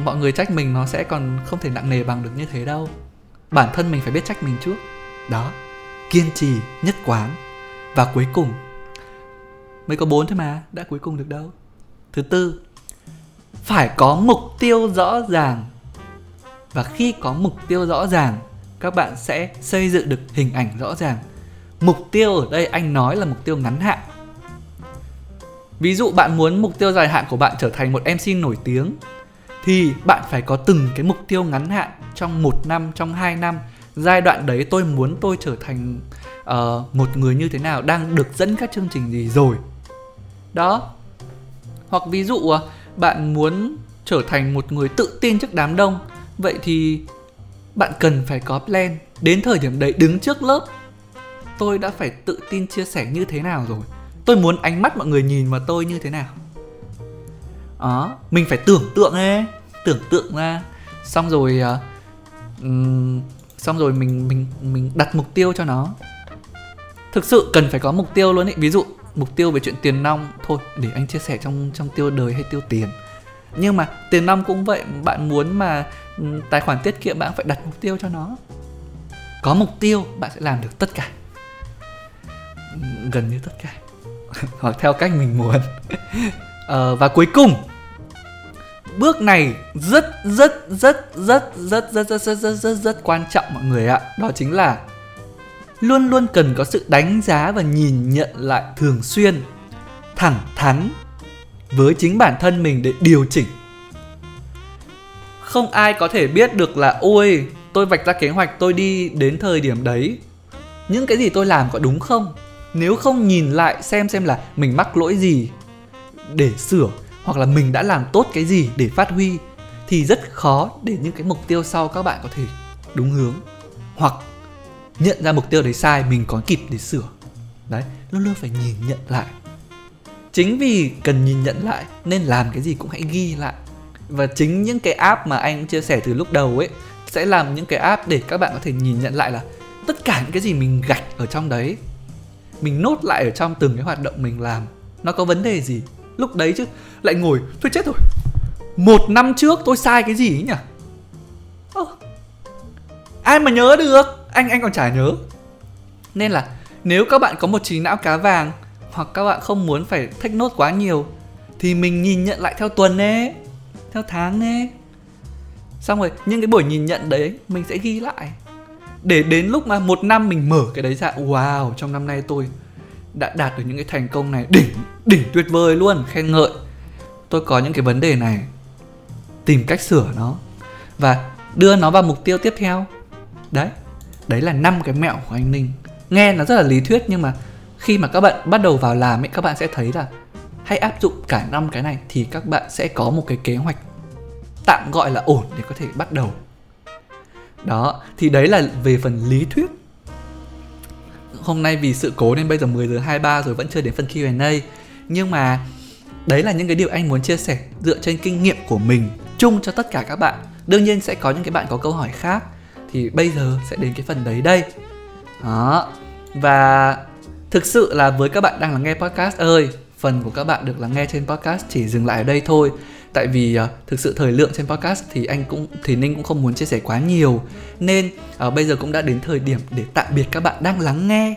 S1: mọi người trách mình nó sẽ còn không thể nặng nề bằng được như thế đâu. Bản thân mình phải biết trách mình trước. Đó. Kiên trì nhất quán. Và cuối cùng mới có bốn thôi mà đã cuối cùng được đâu. Thứ tư phải có mục tiêu rõ ràng. Và khi có mục tiêu rõ ràng các bạn sẽ xây dựng được hình ảnh rõ ràng. Mục tiêu ở đây anh nói là mục tiêu ngắn hạn. Ví dụ bạn muốn mục tiêu dài hạn của bạn trở thành một mc nổi tiếng thì bạn phải có từng cái mục tiêu ngắn hạn trong một năm trong hai năm. Giai đoạn đấy tôi muốn tôi trở thành uh, một người như thế nào đang được dẫn các chương trình gì rồi đó. Hoặc ví dụ à, bạn muốn trở thành một người tự tin trước đám đông vậy thì bạn cần phải có plan. Đến thời điểm đấy đứng trước lớp tôi đã phải tự tin chia sẻ như thế nào rồi? Tôi muốn ánh mắt mọi người nhìn vào tôi như thế nào? Đó mình phải tưởng tượng ấy tưởng tượng ra. Xong rồi uh, um, xong rồi mình mình mình đặt mục tiêu cho nó. Thực sự cần phải có mục tiêu luôn ấy. Ví dụ mục tiêu về chuyện tiền nong thôi để anh chia sẻ trong trong tiêu đời hay tiêu tiền nhưng mà tiền nong cũng vậy bạn muốn mà tài khoản tiết kiệm bạn phải đặt mục tiêu cho nó có mục tiêu bạn sẽ làm được tất cả gần như tất cả hoặc theo cách mình muốn ờ, và cuối cùng bước này rất rất rất rất rất rất rất rất rất rất rất quan trọng mọi người ạ đó chính là luôn luôn cần có sự đánh giá và nhìn nhận lại thường xuyên, thẳng thắn với chính bản thân mình để điều chỉnh. Không ai có thể biết được là, ôi, tôi vạch ra kế hoạch, tôi đi đến thời điểm đấy. Những cái gì tôi làm có đúng không? Nếu không nhìn lại xem xem là mình mắc lỗi gì để sửa hoặc là mình đã làm tốt cái gì để phát huy thì rất khó để những cái mục tiêu sau các bạn có thể đúng hướng. Hoặc nhận ra mục tiêu đấy sai mình có kịp để sửa. Đấy luôn luôn phải nhìn nhận lại. Chính vì cần nhìn nhận lại nên làm cái gì cũng hãy ghi lại. Và chính những cái app mà anh chia sẻ từ lúc đầu ấy sẽ làm những cái app để các bạn có thể nhìn nhận lại là tất cả những cái gì mình gạch ở trong đấy mình nốt lại ở trong từng cái hoạt động mình làm nó có vấn đề gì? Lúc đấy chứ lại ngồi thôi chết rồi một năm trước tôi sai cái gì ấy nhỉ? Ờ, ai mà nhớ được? Anh anh còn chả nhớ. Nên là nếu các bạn có một trí não cá vàng hoặc các bạn không muốn phải thách nốt quá nhiều, thì mình nhìn nhận lại theo tuần nè theo tháng nè xong rồi, những cái buổi nhìn nhận đấy mình sẽ ghi lại. Để đến lúc mà một năm mình mở cái đấy ra, wow, trong năm nay tôi đã đạt được những cái thành công này đỉnh đỉnh tuyệt vời luôn, khen ngợi. Tôi có những cái vấn đề này, tìm cách sửa nó và đưa nó vào mục tiêu tiếp theo. Đấy đấy là năm cái mẹo của anh ninh. Nghe nó rất là lý thuyết nhưng mà khi mà các bạn bắt đầu vào làm ấy, các bạn sẽ thấy là hãy áp dụng cả năm cái này thì các bạn sẽ có một cái kế hoạch tạm gọi là ổn để có thể bắt đầu. Đó, thì đấy là về phần lý thuyết. Hôm nay vì sự cố nên bây giờ 10 giờ 23 rồi vẫn chưa đến phần Q&A nhưng mà đấy là những cái điều anh muốn chia sẻ dựa trên kinh nghiệm của mình chung cho tất cả các bạn. Đương nhiên sẽ có những cái bạn có câu hỏi khác thì bây giờ sẽ đến cái phần đấy đây. Đó. Và thực sự là với các bạn đang lắng nghe podcast ơi phần của các bạn được lắng nghe trên podcast chỉ dừng lại ở đây thôi. Tại vì uh, thực sự thời lượng trên podcast thì anh cũng thì ninh cũng không muốn chia sẻ quá nhiều. Nên uh, bây giờ cũng đã đến thời điểm để tạm biệt các bạn đang lắng nghe.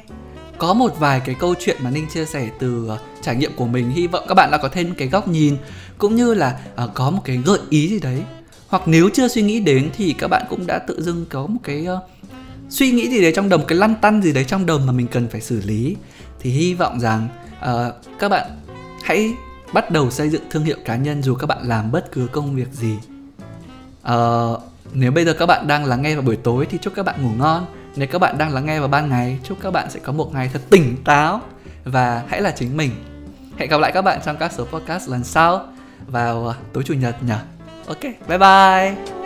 S1: Có một vài cái câu chuyện mà ninh chia sẻ từ uh, trải nghiệm của mình hy vọng các bạn đã có thêm cái góc nhìn cũng như là uh, có một cái gợi ý gì đấy hoặc nếu chưa suy nghĩ đến thì các bạn cũng đã tự dưng có một cái uh, suy nghĩ gì đấy trong đầu một cái lăn tăn gì đấy trong đầu mà mình cần phải xử lý. Thì hy vọng rằng uh, các bạn hãy bắt đầu xây dựng thương hiệu cá nhân dù các bạn làm bất cứ công việc gì. Uh, nếu bây giờ các bạn đang lắng nghe vào buổi tối thì chúc các bạn ngủ ngon. Nếu các bạn đang lắng nghe vào ban ngày chúc các bạn sẽ có một ngày thật tỉnh táo và hãy là chính mình. Hẹn gặp lại các bạn trong các số podcast lần sau vào tối chủ nhật nhỉ? ok 拜拜。